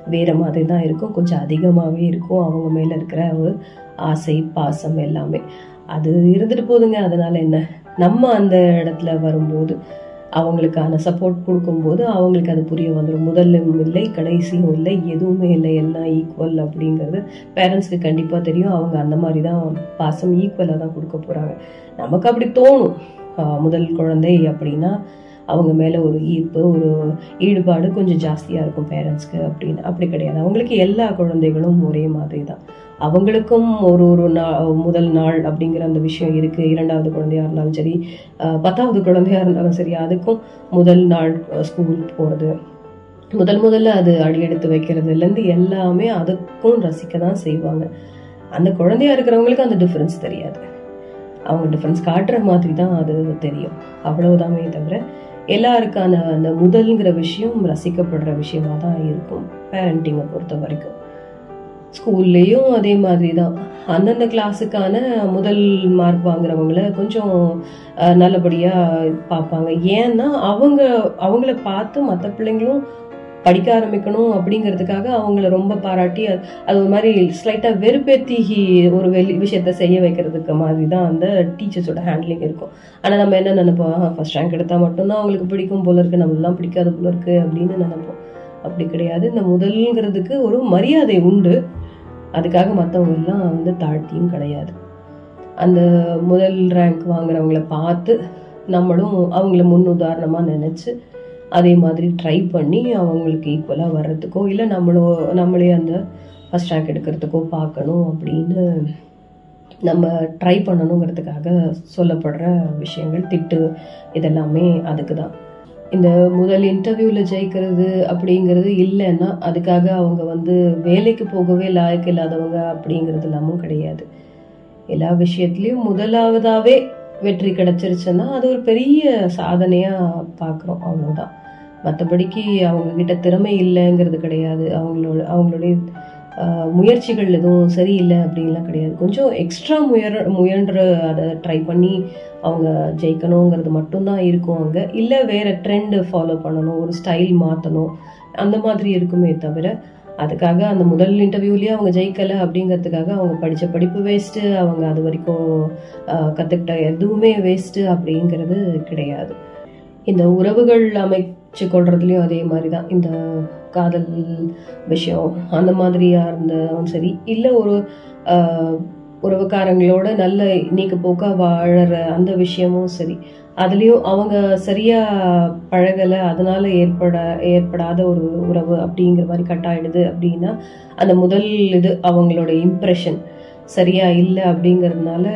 வேறு மாதிரி தான் இருக்கும். கொஞ்சம் அதிகமாகவே இருக்கும். அவங்க மேலே இருக்கிற ஒரு ஆசை பாசம் எல்லாமே. அது இருந்துட்டு போதுங்க. அதனால் என்ன? நம்ம அந்த இடத்துல வரும்போது அவங்களுக்கான சப்போர்ட் கொடுக்கும்போது அவங்களுக்கு அது புரிய வந்துடும் முதலும் இல்லை கடைசியும் இல்லை எதுவுமே இல்லை. எல்லாம் ஈக்குவல் அப்படிங்கிறது பேரண்ட்ஸ்க்கு கண்டிப்பாக தெரியும். அவங்க அந்த மாதிரி தான் பாசம் ஈக்குவலாக தான் கொடுக்க போகிறாங்க நமக்கு அப்படி தோணும். முதல் குழந்தை அப்படின்னா அவங்க மேலே ஒரு ஈர்ப்பு ஒரு ஈடுபாடு கொஞ்சம் ஜாஸ்தியாக இருக்கும் பேரண்ட்ஸ்க்கு அப்படின்னு. அப்படி கிடையாது. அவங்களுக்கு எல்லா குழந்தைகளும் ஒரே மாதிரி தான் அவங்களுக்கும் ஒரு ஒரு நாள் முதல் நாள் அப்படிங்கிற அந்த விஷயம் இருக்கு. இரண்டாவது குழந்தையா இருந்தாலும் சரி பத்தாவது குழந்தையா இருந்தாலும் சரி அதுக்கும் முதல் நாள் ஸ்கூல் போகிறது முதல் முதல்ல அது அடியெடுத்து வைக்கிறதுலேருந்து எல்லாமே அதுக்கும் ரசிக்க தான் செய்வாங்க. அந்த குழந்தையா இருக்கிறவங்களுக்கு அந்த டிஃப்ரென்ஸ் தெரியாது. அவங்க டிஃப்ரென்ஸ் காட்டுற மாதிரி தான் அது தெரியும். அவ்வளவுதாமே தவிர எல்லாருக்கான அந்த முதல்ங்கிற விஷயம் ரசிக்கப்படுற விஷயமா தான் இருக்கும். பேரண்டிங்கை பொறுத்த வரைக்கும் ஸ்கூல்லையும் அதே மாதிரி தான் அந்தந்த கிளாஸுக்கான முதல் மார்க் வாங்குறவங்கள கொஞ்சம் நல்லபடியாக பார்ப்பாங்க. ஏன்னா அவங்க அவங்கள பார்த்து மற்ற பிள்ளைங்களும் படிக்க ஆரம்பிக்கணும் அப்படிங்கிறதுக்காக அவங்கள ரொம்ப பாராட்டி அது அது ஒரு மாதிரி ஸ்லைட்டாக வெறுப்பேத்தி ஒரு வெளி விஷயத்த செய்ய வைக்கிறதுக்கு மாதிரி தான் அந்த டீச்சர்ஸோட ஹேண்ட்லிங் இருக்கும். ஆனால் நம்ம என்ன நினைப்போம்? ஃபர்ஸ்ட் ரேங்க் எடுத்தால் மட்டும்தான் அவங்களுக்கு பிடிக்கும் போல இருக்கு. நம்மளாம் பிடிக்காத போல இருக்கு அப்படின்னு நினைப்போம். அப்படி கிடையாது. இந்த முதல்ங்கிறதுக்கு ஒரு மரியாதை உண்டு. அதுக்காக மற்றவங்க எல்லாம் வந்து தாழ்த்தியும் கிடையாது. அந்த முதல் ரேங்க் வாங்குறவங்கள பார்த்து நம்மளும் அவங்கள முன்னுதாரணமாக நினச்சி அதே மாதிரி ட்ரை பண்ணி அவங்களுக்கு ஈக்குவலாக வர்றதுக்கோ இல்லை நம்மளோ நம்மளே அந்த ஃபஸ்ட் ரேங்க் எடுக்கிறதுக்கோ பார்க்கணும் அப்படின்னு நம்ம ட்ரை பண்ணணுங்கிறதுக்காக சொல்லப்படுற விஷயங்கள் திட்டு இதெல்லாமே அதுக்கு தான் இந்த முதல் இன்டர்வியூவில் ஜெயிக்கிறது அப்படிங்கிறது இல்லைன்னா அதுக்காக அவங்க வந்து வேலைக்கு போகவே லாயக்கு இல்லாதவங்க அப்படிங்கிறது எல்லாமும் கிடையாது. எல்லா விஷயத்துலையும் முதலாவதாகவே வெற்றி கிடச்சிருச்சுன்னா அது ஒரு பெரிய சாதனையாக பார்க்குறோம் அவ்வளோதான் மற்றபடிக்கு அவங்கக்கிட்ட திறமை இல்லைங்கிறது கிடையாது. அவங்களோட அவங்களுடைய முயற்சிகள் எதுவும் சரியில்லை அப்படின்லாம் கிடையாது. கொஞ்சம் எக்ஸ்ட்ரா முயற முயன்ற அதை ட்ரை பண்ணி அவங்க ஜெயிக்கணுங்கிறது மட்டும்தான் இருக்கும் அங்கே. இல்லை வேறு ட்ரெண்ட் ஃபாலோ பண்ணணும் ஒரு ஸ்டைல் மாற்றணும் அந்த மாதிரி இருக்குமே தவிர அதுக்காக அந்த முதல் இன்டர்வியூலேயே அவங்க ஜெயிக்கலை அப்படிங்கிறதுக்காக அவங்க படித்த படிப்பு வேஸ்ட்டு அவங்க அது வரைக்கும் கற்றுக்கிட்ட எதுவுமே வேஸ்ட்டு அப்படிங்கிறது கிடையாது. இந்த உறவுகள் அமைச்சு கொள்றதுலேயும் அதே மாதிரி தான் இந்த காதல் விஷயம் அந்த மாதிரியாக இருந்தாலும் சரி இல்லை ஒரு உறவுக்காரங்களோட நல்ல இன்னைக்கு போக்கா வாழற அந்த விஷயமும் சரி. அதுலேயும் அவங்க சரியா பழகலை அதனால ஏற்பட ஏற்படாத ஒரு உறவு அப்படிங்கிற மாதிரி கட் ஆயிடுது அப்படின்னா அந்த முதல் இது அவங்களோட இம்ப்ரெஷன் சரியா இல்லை அப்படிங்கிறதுனால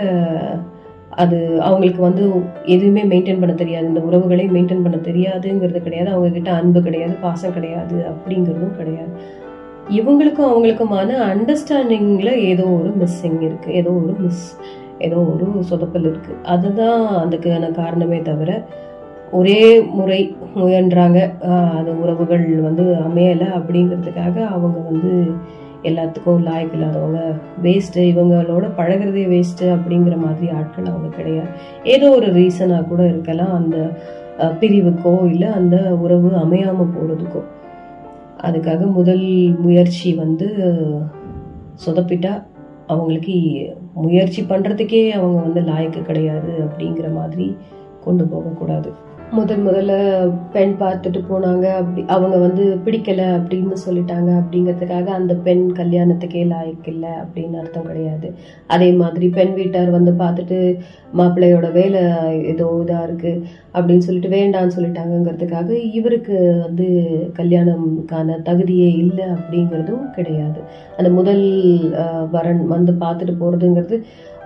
அது அவங்களுக்கு வந்து எதுவுமே மெயின்டைன் பண்ண தெரியாது. இந்த உறவுகளை மெயின்டைன் பண்ண தெரியாதுங்கிறது கிடையாது. அவங்க கிட்ட அன்பு கிடையாது பாசம் கிடையாது அப்படிங்கிறதும் கிடையாது. இவங்களுக்கும் அவங்களுக்குமான அண்டர்ஸ்டாண்டிங்ல ஏதோ ஒரு மிஸ்ஸிங் இருக்கு. ஏதோ ஒரு மிஸ் ஏதோ ஒரு சொதப்பல் இருக்கு. அதுதான் அதுக்கான காரணமே தவிர ஒரே முறை முயன்றாங்க. அந்த உறவுகள் வந்து அமையலை அப்படிங்கிறதுக்காக அவங்க வந்து எல்லாத்துக்கும் லாய்க்கு இல்லாதவங்க வேஸ்ட்டு இவங்களோட பழகுறதே வேஸ்ட்டு அப்படிங்கிற மாதிரி ஆட்கள் அவங்க கிடையாது. ஏதோ ஒரு ரீசனாக கூட இருக்கலாம் அந்த பிரிவுக்கோ இல்லை அந்த உறவு அமையாமல் போகிறதுக்கோ அதுக்காக முதல் முயற்சி வந்து சொதப்பிட்டா அவங்களுக்கு முயற்சி பண்ணுறதுக்கே அவங்க வந்து லாயக்கு கிடையாது அப்படிங்கிற மாதிரி கொண்டு போகக்கூடாது. முதல் முதல்ல பெண் பார்த்துட்டு போனாங்க. அப்படி அவங்க வந்து பிடிக்கல அப்படின்னு சொல்லிட்டாங்க. அப்படிங்கிறதுக்காக அந்த பெண் கல்யாணத்துக்கே லாயக்கு அப்படின்னு அர்த்தம் கிடையாது. அதே மாதிரி பெண் வீட்டார் வந்து பார்த்துட்டு மாப்பிள்ளையோட வேலை ஏதோ இதாக இருக்குது அப்படின்னு சொல்லிட்டு வேண்டான்னு சொல்லிட்டாங்கங்கிறதுக்காக இவருக்கு வந்து கல்யாணம்கான தகுதியே இல்லை அப்படிங்கிறதும் கிடையாது. அந்த முதல் வரன் வந்து பார்த்துட்டு போகிறதுங்கிறது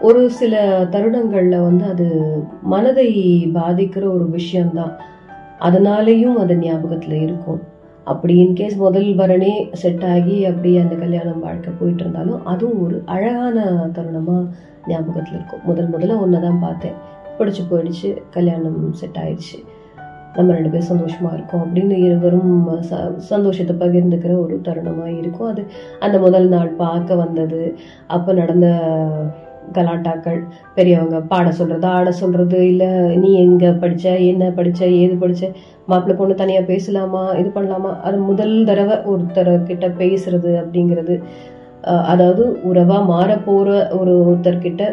ஒரு சில தருணங்களில் வந்து அது மனதை பாதிக்கிற ஒரு விஷயம்தான். அதனாலேயும் அது ஞாபகத்தில் இருக்கும். அப்படி இன்கேஸ் முதல் வரனே செட் ஆகி அப்படி அந்த கல்யாணம் வாழ்க்கை போயிட்டு இருந்தாலும் அதுவும் ஒரு அழகான தருணமாக ஞாபகத்தில் இருக்கும். முதல் முதல்ல ஒன்று தான் பார்த்தேன். பிடிச்சி போயிடுச்சு கல்யாணம் செட் ஆயிடுச்சு. நம்ம ரெண்டு பேரும் சந்தோஷமாக இருக்கோம் அப்படின்னு இருவரும் ச சந்தோஷத்தை பகிர்ந்துக்கிற ஒரு தருணமாக இருக்கும். அது அந்த முதல் நாள் பார்க்க வந்தது. அப்போ நடந்த கலாட்டாக்கள். பெரியவங்க பாட சொல்கிறது ஆட சொல்கிறது இல்லை நீ எங்கே படித்த என்ன படித்த ஏது படித்த மாப்பிள்ளை பொண்ணு தனியாக பேசலாமா இது பண்ணலாமா? அது முதல் தடவை ஒருத்தர் கிட்ட பேசுறது அப்படிங்கிறது. அதாவது உறவாக மாற ஒரு ஒருத்தர்கிட்ட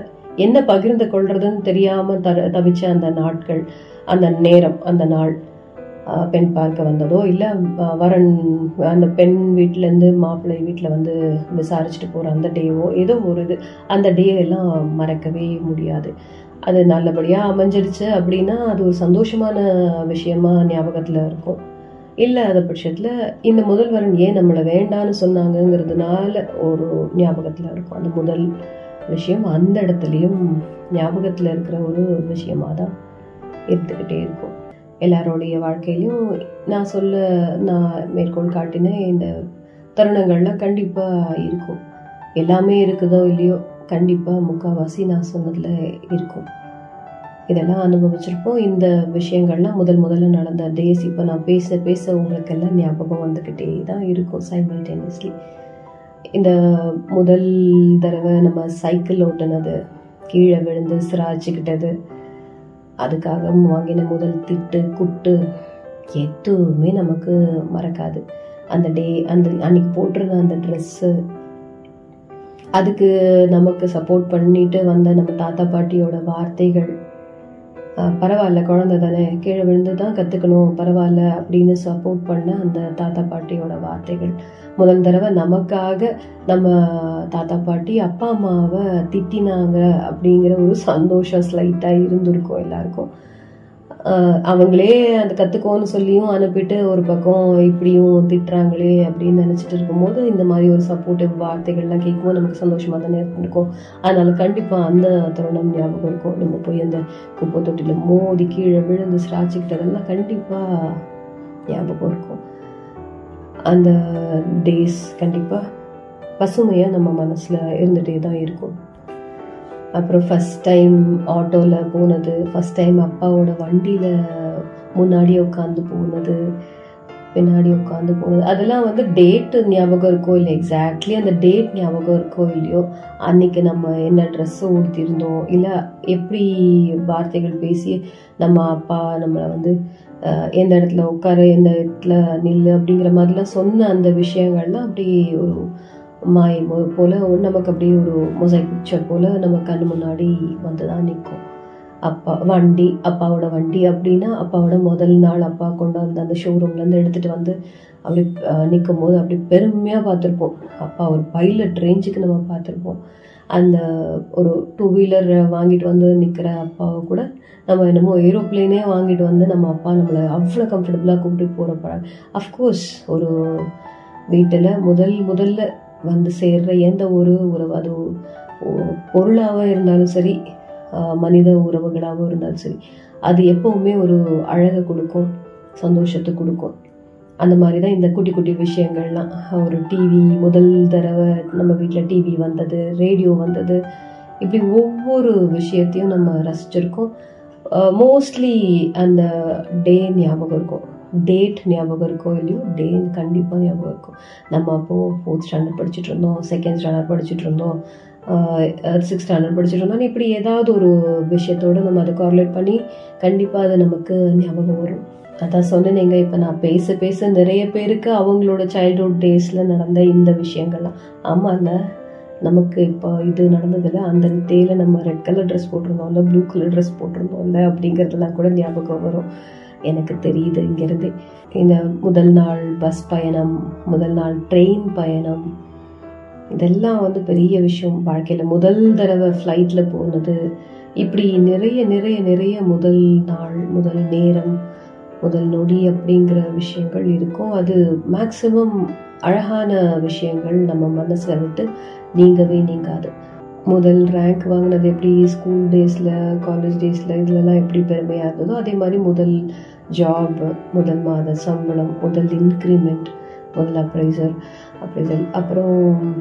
என்ன பகிர்ந்து கொள்றதுன்னு தெரியாமல் த தவிச்ச அந்த நாட்கள் அந்த நேரம் அந்த நாள். பெண் பார்க்க வந்ததோ இல்லை வரன் அந்த பெண் வீட்டிலேருந்து மாப்பிள்ளை வீட்டில் வந்து விசாரிச்சுட்டு போகிற அந்த டேவோ ஏதோ ஒரு இது அந்த டே எல்லாம் மறக்கவே முடியாது. அது நல்லபடியாக அமைஞ்சிருச்சு அப்படின்னா அது ஒரு சந்தோஷமான விஷயமா ஞாபகத்தில் இருக்கும். இல்லை அதை பட்சத்தில் இந்த முதல்வரன் ஏன் நம்மளை வேண்டான்னு சொன்னாங்கங்கிறதுனால ஒரு ஞாபகத்தில் இருக்கும். அந்த முதல் விஷயம் அந்த இடத்துலையும் ஞாபகத்தில் இருக்கிற ஒரு விஷயமாக தான் இருந்துக்கிட்டே இருக்கும். எல்லாரோடைய வாழ்க்கையிலையும் நான் சொல்ல நான் மேற்கோள் காட்டின இந்த தருணங்கள்லாம் கண்டிப்பாக இருக்கும். எல்லாமே இருக்குதோ இல்லையோ கண்டிப்பாக முக்கால்வாசி நான் சொன்னதில் இருக்கும். இதெல்லாம் அனுபவிச்சிருப்போம். இந்த விஷயங்கள்லாம் முதல் முதல்ல நடந்த டேஸ் இப்போ நான் பேச பேச உங்களுக்கெல்லாம் ஞாபகம் வந்துக்கிட்டே தான் இருக்கும் சைமல்டேனியஸ்லி இந்த முதல் தடவை நம்ம சைக்கிள் ஓட்டுனது கீழே விழுந்து சிராச்சிக்கிட்டது அதுக்காக வாங்கின முதல் திட்டு குட்டு எதுவுமே நமக்கு மறக்காது. அந்த டே அந்த அன்னைக்கு போட்டிருந்த அந்த ட்ரெஸ்ஸு அதுக்கு நமக்கு சப்போர்ட் பண்ணிட்டு வந்த நம்ம தாத்தா பாட்டியோட வார்த்தைகள் பரவாயில்ல குழந்தை தானே கீழே விழுந்து தான் கற்றுக்கணும் பரவாயில்ல அப்படின்னு சப்போர்ட் பண்ண அந்த தாத்தா பாட்டியோட வார்த்தைகள். முதல் தடவை நமக்காக நம்ம தாத்தா பாட்டி அப்பா அம்மாவை திட்டினாங்க அப்படிங்கிற ஒரு சந்தோஷம் ஸ்லைட்டாக இருந்திருக்கும் எல்லாருக்கும். அவங்களே அந்த கற்றுக்கோன்னு சொல்லியும் அனுப்பிட்டு ஒரு பக்கம் இப்படியும் திட்டுறாங்களே அப்படின்னு நினச்சிட்டு இருக்கும்போது இந்த மாதிரி ஒரு சப்போர்ட்டிவ் வார்த்தைகள்லாம் கேட்கும்போது நமக்கு சந்தோஷமாக தானே இருக்கும். அதனால கண்டிப்பாக அந்த தருணம் ஞாபகம் இருக்கும். நம்ம போய் அந்த குப்பை தொட்டியில் மோதி கீழே விழுந்து சிராச்சிக்கிட்டதெல்லாம் கண்டிப்பாக ஞாபகம் இருக்கும். அந்த டேஸ் கண்டிப்பாக பசுமையாக நம்ம மனசில் இருந்துகிட்டே தான் இருக்கும். அப்புறம் ஃபஸ்ட் டைம் ஆட்டோவில் போனது ஃபஸ்ட் டைம் அப்பாவோட வண்டியில் முன்னாடி உட்காந்து போனது பின்னாடி உட்காந்து போனது. அதெல்லாம் வந்து டேட்டு ஞாபகம் இருக்கோ இல்லை எக்ஸாக்ட்லி அந்த டேட் ஞாபகம் இருக்கோ இல்லையோ அன்றைக்கி நம்ம என்ன ட்ரெஸ்ஸு உடுத்திருந்தோம் இல்லை எப்படி வார்த்தைகள் பேசி நம்ம அப்பா நம்மளை வந்து எந்த இடத்துல உட்காரு எந்த இடத்துல நில்லு அப்படிங்கிற மாதிரிலாம் சொன்ன அந்த விஷயங்கள்லாம் அப்படி ஒரு மாய் மோ- நமக்கு அப்படியே ஒரு மொசைக் பிக்சர் போல் நம்ம கண் முன்னாடி வந்து தான் நிற்கும் அப்பா வண்டி அப்பாவோட வண்டி அப்படின்னா அப்பாவோட முதல் நாள் அப்பா கொண்டு வந்து அந்த ஷோரூம்லேருந்து எடுத்துகிட்டு வந்து அப்படி நிற்கும் போது அப்படி பெருமையாக பார்த்துருப்போம். அப்பா ஒரு பைலட் ரேஞ்சுக்கு நம்ம பார்த்துருப்போம். அந்த ஒரு டூ வீலர் வாங்கிட்டு வந்து நிற்கிற அப்பாவை கூட நம்ம என்னமோ ஏரோப்ளேனே வாங்கிட்டு வந்து நம்ம அப்பா நம்மளை அவ்வளோ கம்ஃபர்டபுளாக கூப்பிட்டு போகிறப்ப அஃப்கோர்ஸ் ஒரு வீட்டில் முதல் முதல்ல வந்து சேர்ற எந்த ஒரு உறவு அது பொருளாக இருந்தாலும் சரி மனித உறவுகளாகவும் இருந்தாலும் சரி அது எப்போவுமே ஒரு அழகை கொடுக்கும் சந்தோஷத்தை கொடுக்கும். அந்த மாதிரி தான் இந்த குட்டி குட்டி விஷயங்கள்லாம். ஒரு டிவி முதல் தடவை நம்ம வீட்டில் டிவி வந்தது ரேடியோ வந்தது இப்படி ஒவ்வொரு விஷயத்தையும் நம்ம ரசிச்சிருக்கோம். மோஸ்ட்லி அந்த டே ஞாபகம் இருக்கும். டேட் ஞாபகம் இருக்கோ இல்லையோ டே கண்டிப்பாக ஞாபகம் இருக்கும். நம்ம அப்போது ஃபோர்த் ஸ்டாண்டர்ட் படிச்சுட்டு இருந்தோம் செகண்ட் ஸ்டாண்டர்ட் படிச்சுட்டு இருந்தோம் சிக்ஸ் ஸ்டாண்டர்ட் படிச்சுட்டு இருந்தோம். இப்படி ஏதாவது ஒரு விஷயத்தோடு நம்ம அதை கார்லேட் பண்ணி கண்டிப்பாக அது நமக்கு ஞாபகம் வரும். அதான் சொன்னேங்க இப்போ நான் பேச பேச நிறைய பேருக்கு அவங்களோட சைல்ட்ஹுட் டேஸில் நடந்த இந்த விஷயங்கள்லாம். ஆமாம்ல நமக்கு இப்போ இது நடந்ததில்ல அந்த டேயில் நம்ம ரெட் கலர் ட்ரெஸ் போட்டிருந்தோம்ல ப்ளூ கலர் ட்ரெஸ் போட்டிருந்தோம்ல அப்படிங்கிறதுலாம் கூட ஞாபகம் வரும். எனக்கு தெரியுதுங்கிறது. இந்த முதல் நாள் பஸ் பயணம் முதல் நாள் ட்ரெயின் பயணம் இதெல்லாம் வந்து பெரிய விஷயம் வாழ்க்கையில். முதல் தடவை ஃப்ளைட்டில் போனது இப்படி நிறைய நிறைய நிறைய முதல் நாள் முதல் நேரம் முதல் நொடி அப்படிங்கிற விஷயங்கள் இருக்கும். அது மேக்சிமம் அழகான விஷயங்கள் நம்ம மனசில் விட்டு நீங்கவே நீங்காது. முதல் ரேங்க் வாங்கினது எப்படி? ஸ்கூல் டேஸில் காலேஜ் டேஸில் இதுலலாம் எப்படி பெருமையாக இருந்ததோ அதே மாதிரி முதல் ஜாப் முதல் மாத சம்பளம் முதல் இன்க்ரிமெண்ட் முதல் அப்ரைசர் அப்ரைசர் அப்புறம்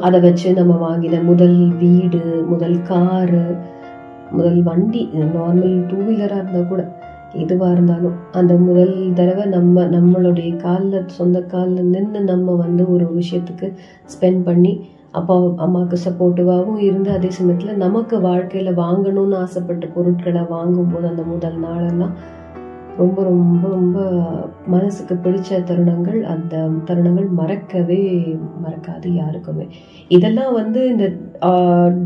அதை வச்சு நம்ம வாங்கின முதல் வீடு முதல் காரு முதல் வண்டி நார்மல் டூ வீலராக இருந்தால் கூட எதுவாக இருந்தாலும் அந்த முதல் தடவை நம்ம நம்மளுடைய காலில் சொந்த காலில் நின்று நம்ம வந்து ஒரு விஷயத்துக்கு ஸ்பெண்ட் பண்ணி அப்பா அம்மாவுக்கு சப்போர்ட்டிவாகவும் இருந்து அதே சமயத்தில் நமக்கு வாழ்க்கையில் வாங்கணும்னு ஆசைப்பட்ட பொருட்களை வாங்கும்போது அந்த முதல் நாளெல்லாம் ரொம்ப ரொம்ப ரொம்ப மனசுக்கு பிடிச்ச தருணங்கள் அந்த தருணங்கள் மறக்கவே மறக்காது யாருக்குமே. இதெல்லாம் வந்து இந்த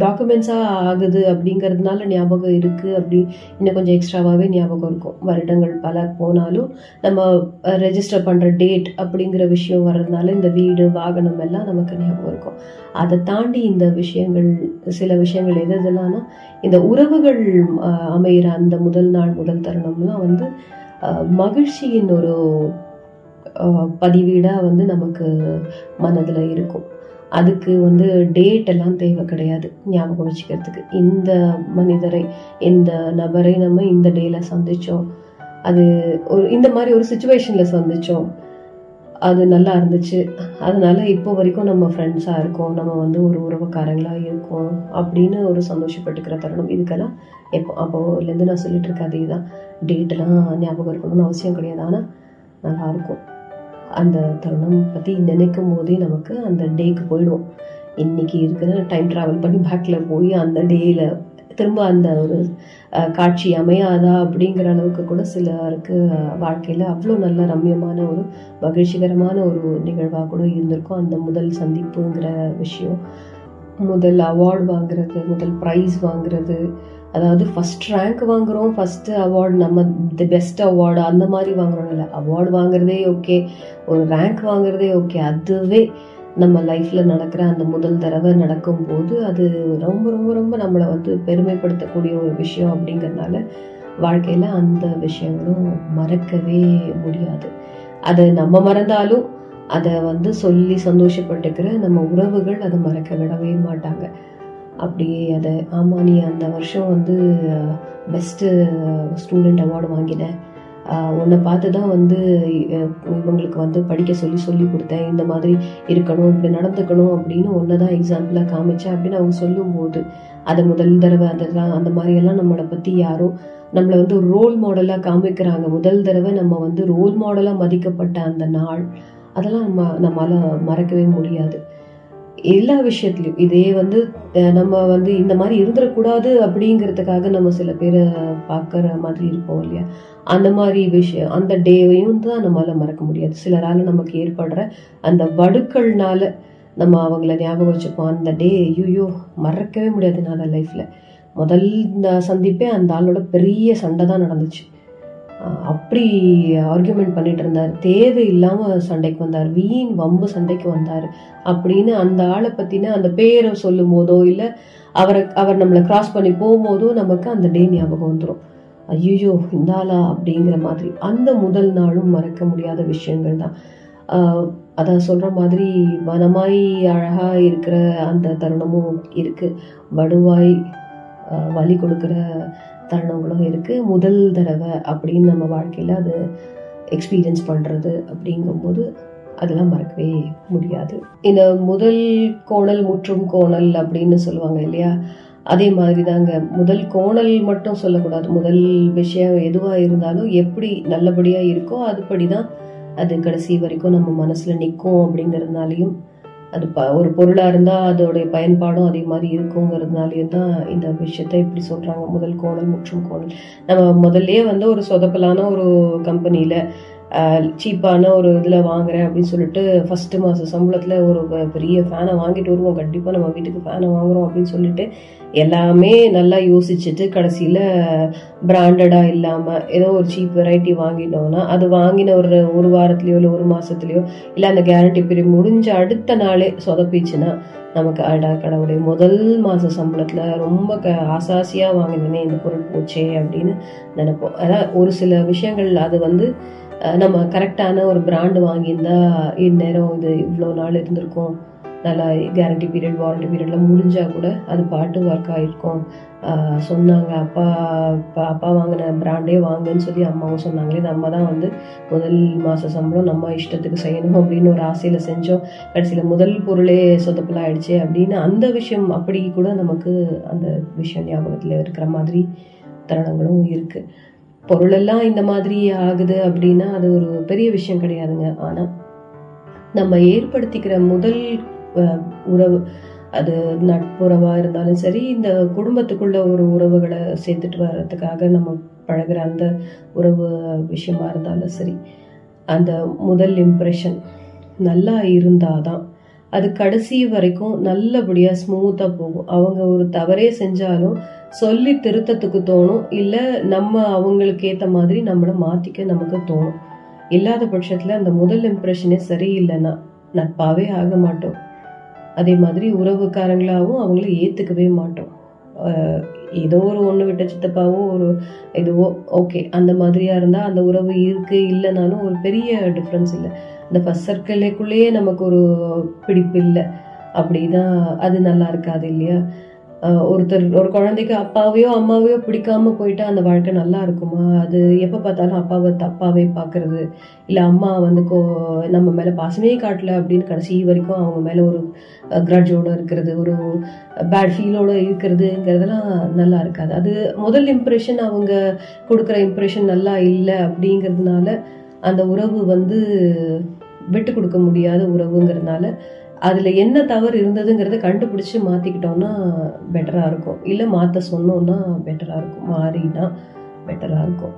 டாக்குமெண்ட்ஸாக ஆகுது அப்படிங்கிறதுனால ஞாபகம் இருக்குது அப்படி இன்னும் கொஞ்சம் எக்ஸ்ட்ராவாகவே ஞாபகம் இருக்கும். வருடங்கள் பல போனாலும் நம்ம ரெஜிஸ்டர் பண்ணுற டேட் அப்படிங்கிற விஷயம் வர்றதுனால இந்த வீடு வாகனம் எல்லாம் நமக்கு ஞாபகம் இருக்கும். அதை தாண்டி இந்த விஷயங்கள் சில விஷயங்கள் எது எதெல்லாம்னா இந்த உறவுகள் அமைகிற அந்த முதல் நாள் முதல் தருணம்லாம் வந்து மகிழ்ச்சியின் ஒரு பதிவீடாக வந்து நமக்கு மனதில் இருக்கும். அதுக்கு வந்து டேட் எல்லாம் தேவை கிடையாது ஞாபகம் வச்சுக்கிறதுக்கு. இந்த மனிதரை இந்த நபரை நம்ம இந்த டேல சந்திச்சோம். அது ஒரு இந்த மாதிரி ஒரு சுச்சுவேஷனில் சந்திச்சோம். அது நல்லா இருந்துச்சு. அதனால இப்போ வரைக்கும் நம்ம ஃப்ரெண்ட்ஸாக இருக்கோம். நம்ம வந்து ஒரு உறவுக்காரங்களாக இருக்கோம் அப்படின்னு ஒரு சந்தோஷப்பட்டுக்கிற தருணம். இதுக்கெல்லாம் எப்போ அப்போலேருந்து நான் சொல்லிட்டு இருக்க அதே தான். டேட்டெல்லாம் ஞாபகம் இருக்கணும்னு அவசியம் கிடையாது. ஆனால் நல்லாயிருக்கும் அந்த தருணம் பற்றி நினைக்கும் போதே நமக்கு அந்த டேக்கு போயிடுவோம் இன்னைக்கு இருக்கிற டைம் ட்ராவல் பண்ணி பேக்கில் போய் அந்த டேயில் திரும்ப அந்த ஒரு காட்சி அமையாதா அப்படிங்கிற அளவுக்கு கூட சிலருக்கு வாழ்க்கையில் அவ்வளோ நல்ல ரம்யமான ஒரு மகிழ்ச்சிகரமான ஒரு நிகழ்வாக கூட இருந்திருக்கும். அந்த முதல் சந்திப்புங்கிற விஷயம் முதல் அவார்டு வாங்குறது முதல் ப்ரைஸ் வாங்குறது அதாவது ஃபஸ்ட் ரேங்க் வாங்குகிறோம் ஃபஸ்ட்டு அவார்டு நம்ம தி பெஸ்ட் அவார்டு அந்த மாதிரி வாங்குறோம் இல்லை. அவார்டு வாங்குறதே ஓகே ஒரு ரேங்க் வாங்குறதே ஓகே அதுவே நம்ம லைஃப்பில் நடக்கிற அந்த முதல் தடவை நடக்கும்போது அது ரொம்ப ரொம்ப ரொம்ப நம்மளை வந்து பெருமைப்படுத்தக்கூடிய ஒரு விஷயம் அப்படிங்கிறதுனால வாழ்க்கையில் அந்த விஷயங்களும் மறக்கவே முடியாது. அதை நம்ம மறந்தாலும் அதை வந்து சொல்லி சந்தோஷப்பட்டுக்கிற நம்ம உறவுகள் அதை மறக்க விடவே மாட்டாங்க. அப்படியே அதை ஆமாம் நீ அந்த வருஷம் வந்து பெஸ்ட்டு ஸ்டூடெண்ட் அவார்டு வாங்கினேன் உன்னை பார்த்து தான் வந்து இவங்களுக்கு வந்து படிக்க சொல்லி சொல்லி கொடுத்தேன். இந்த மாதிரி இருக்கணும் இப்படி நடந்துக்கணும் அப்படின்னு ஒன்றை தான் எக்ஸாம்பிளாக காமிச்சேன் அப்படின்னு அவங்க சொல்லும்போது அதை முதல் தடவை அதெல்லாம் அந்த மாதிரியெல்லாம் நம்மளை பற்றி யாரோ நம்மளை வந்து ரோல் மாடலாக காமிக்கிறாங்க. முதல் தடவை நம்ம வந்து ரோல் மாடலாக மதிக்கப்பட்ட அந்த நாள் அதெல்லாம் நம்ம நம்மளால் மறக்கவே முடியாது. எல்லா விஷயத்துலையும். இதே வந்து நம்ம வந்து இந்த மாதிரி இருந்துடக்கூடாது அப்படிங்கிறதுக்காக நம்ம சில பேரை பார்க்குற மாதிரி இருப்போம் இல்லையா? அந்த மாதிரி விஷயம் அந்த டேவையும் தான் நம்மளால் மறக்க முடியாது. சிலரால் நமக்கு ஏற்படுற அந்த வடுக்கள்னால நம்ம அவங்கள ஞாபகம் வச்சுப்போம். அந்த டே ஐயோ மறக்கவே முடியாது நான் லைஃப்பில் முதல் சந்திப்பே அந்த ஆளோட பெரிய சண்டை தான் நடந்துச்சு. அப்படி ஆர்கியூமெண்ட் பண்ணிட்டு இருந்தார். தேவையில்லாமல் சண்டைக்கு வந்தார். வீண் வம்பு சண்டைக்கு வந்தார். அப்படின்னு அந்த ஆளை பற்றின அந்த பேரை சொல்லும் போதோ இல்லை அவரை அவர் நம்மளை கிராஸ் பண்ணி போகும்போதோ நமக்கு அந்த டே ஞாபகம் வந்துடும் ஐயோ இந்தாலா அப்படிங்கிற மாதிரி. அந்த முதல் நாளும் மறக்க முடியாத விஷயங்கள் தான். அதான் சொல்கிற மாதிரி வனமாய் அழகாக இருக்கிற அந்த தருணமும் இருக்குது வடுவாய் வலி கொடுக்குற தருணங்களும் இருக்குது முதல் தடவை அப்படின்னு நம்ம வாழ்க்கையில் அது எக்ஸ்பீரியன்ஸ் பண்ணுறது அப்படிங்கும்போது அதெல்லாம் மறக்கவே முடியாது. இந்த முதல் கோணல் முற்றும் கோணல் அப்படின்னு சொல்லுவாங்க இல்லையா? அதே மாதிரி தாங்க முதல் கோணல் மட்டும் சொல்லக்கூடாது. முதல் விஷயம் எதுவாக இருந்தாலும் எப்படி நல்லபடியாக இருக்கோ அதுபடி தான் அது கடைசி வரைக்கும் நம்ம மனசில் நிற்கும் அப்படிங்கிறதுனாலையும் அது ப ஒரு பொருளா இருந்தா அதோடைய பயன்பாடும் அதே மாதிரி இருக்குங்கிறதுனாலே தான் இந்த விஷயத்த இப்படி சொல்றாங்க. முதல் கோணல் முற்றும் கோணல். நம்ம முதல்லயே வந்து ஒரு சொதப்பலான ஒரு கம்பெனியில் சீப்பான ஒரு இதில் வாங்குறேன் அப்படின்னு சொல்லிட்டு ஃபஸ்ட்டு மாத சம்பளத்தில் ஒரு பெரிய ஃபேனை வாங்கிட்டு வருவோம். கண்டிப்பாக நம்ம வீட்டுக்கு ஃபேனை வாங்குறோம் அப்படின்னு சொல்லிட்டு எல்லாமே நல்லா யோசிச்சுட்டு கடைசியில் பிராண்டடாக இல்லாமல் ஏதோ ஒரு சீப் வெரைட்டி வாங்கிட்டோம்னா அது வாங்கின ஒரு ஒரு வாரத்துலேயோ இல்லை ஒரு மாதத்துலேயோ இல்லை அந்த கேரண்டி பீரியட் முடிஞ்ச அடுத்த நாளே சொதப்பிச்சுன்னா நமக்கு அடா கடவுளே முதல் மாத சம்பளத்தில் ரொம்ப க ஆசாசியாக வாங்கினேனே இந்த பொருள் போச்சே அப்படின்னு நினைப்போம். அதான் ஒரு சில விஷயங்கள் அது வந்து நம்ம கரெக்டான ஒரு பிராண்டு வாங்கியிருந்தா இந்நேரம் இது இவ்வளோ நாள் இருந்திருக்கும். நல்லா கேரண்டி பீரியட் வாரண்டி பீரியட்லாம் முடிஞ்சால் கூட அது பாட்டு ஒர்க் ஆகிருக்கும் சொன்னாங்க அப்பா அப்பா அப்பா வாங்கின பிராண்டே வாங்குன்னு சொல்லி அம்மாவும் சொன்னாங்களே நம்ம தான் வந்து முதல் மாத சம்பளம் நம்ம இஷ்டத்துக்கு செய்யணும் அப்படின்னு ஒரு ஆசையில் செஞ்சோம். கடைசியில் முதல் பொருளே சொதப்பல் அப்படின்னு அந்த விஷயம் அப்படி கூட நமக்கு அந்த விஷயம் ஞாபகத்தில் இருக்கிற மாதிரி தருணங்களும் இருக்குது பொருளெல்லாம் இந்த மாதிரி ஆகுது அப்படின்னா அது ஒரு பெரிய விஷயம் கிடையாதுங்க. ஆனா நம்ம ஏற்படுத்திக்கிற முதல் அஹ், உறவு அது நட்புறவா இருந்தாலும் சரி இந்த குடும்பத்துக்குள்ள ஒரு உறவுகளை சேர்த்துட்டு வர்றதுக்காக நம்ம பழகுற அந்த உறவு விஷயமா இருந்தாலும் சரி அந்த முதல் இம்ப்ரெஷன் நல்லா இருந்தாதான் அது கடைசி வரைக்கும் நல்லபடியா ஸ்மூத்தா போகும். அவங்க ஒரு தவறே செஞ்சாலும் சொல்லி திருத்தத்துக்கு தோணும். இல்ல நம்ம அவங்களுக்கு ஏத்த மாதிரி நம்மள மாத்திக்க நமக்கு தோணும். இல்லாத பட்சத்துல அந்த முதல் இம்ப்ரெஷனே சரியில்லைன்னா நட்பாவே ஆக மாட்டோம். அதே மாதிரி உறவுக்காரங்களாகவும் அவங்கள ஏத்துக்கவே மாட்டோம். ஏதோ ஒரு ஒண்ணு விட்ட சித்தப்பாவோ ஒரு இதுவோ ஓகே அந்த மாதிரியா இருந்தா அந்த உறவு இருக்கு இல்லைனாலும் ஒரு பெரிய டிஃப்ரென்ஸ் இல்லை. இந்த ஃபர்ஸ்ட் சர்க்கிள்லேயே நமக்கு ஒரு பிடிப்பு இல்லை. அப்படிதான் அது நல்லா இருக்காது இல்லையா? ஒருத்தர் ஒரு குழந்தைக்கு அப்பாவையோ அம்மாவையோ பிடிக்காம போயிட்டா அந்த வாழ்க்கை நல்லா இருக்குமா? அது எப்ப பார்த்தாலும் அப்பாவை தப்பாவே பாக்குறது இல்ல அம்மா வந்து கோ நம்ம மேல பாசமே காட்டல அப்படின்னு கடைசி வரைக்கும் அவங்க மேல ஒரு கிரட்ஜோட இருக்கிறது ஒரு பேட் ஃபீலோட இருக்கிறதுங்கிறதெல்லாம் நல்லா இருக்காது. அது முதல் இம்ப்ரெஷன் அவங்க கொடுக்குற இம்ப்ரெஷன் நல்லா இல்லை அப்படிங்கிறதுனால அந்த உறவு வந்து விட்டு கொடுக்க முடியாத உறவுங்கிறதுனால அதில் என்ன தவறு இருந்ததுங்கிறத கண்டுபிடிச்சி மாற்றிக்கிட்டோன்னா பெட்டராக இருக்கும். இல்லை மாற்ற சொன்னோன்னா பெட்டராக இருக்கும். மாறினா பெட்டராக இருக்கும்.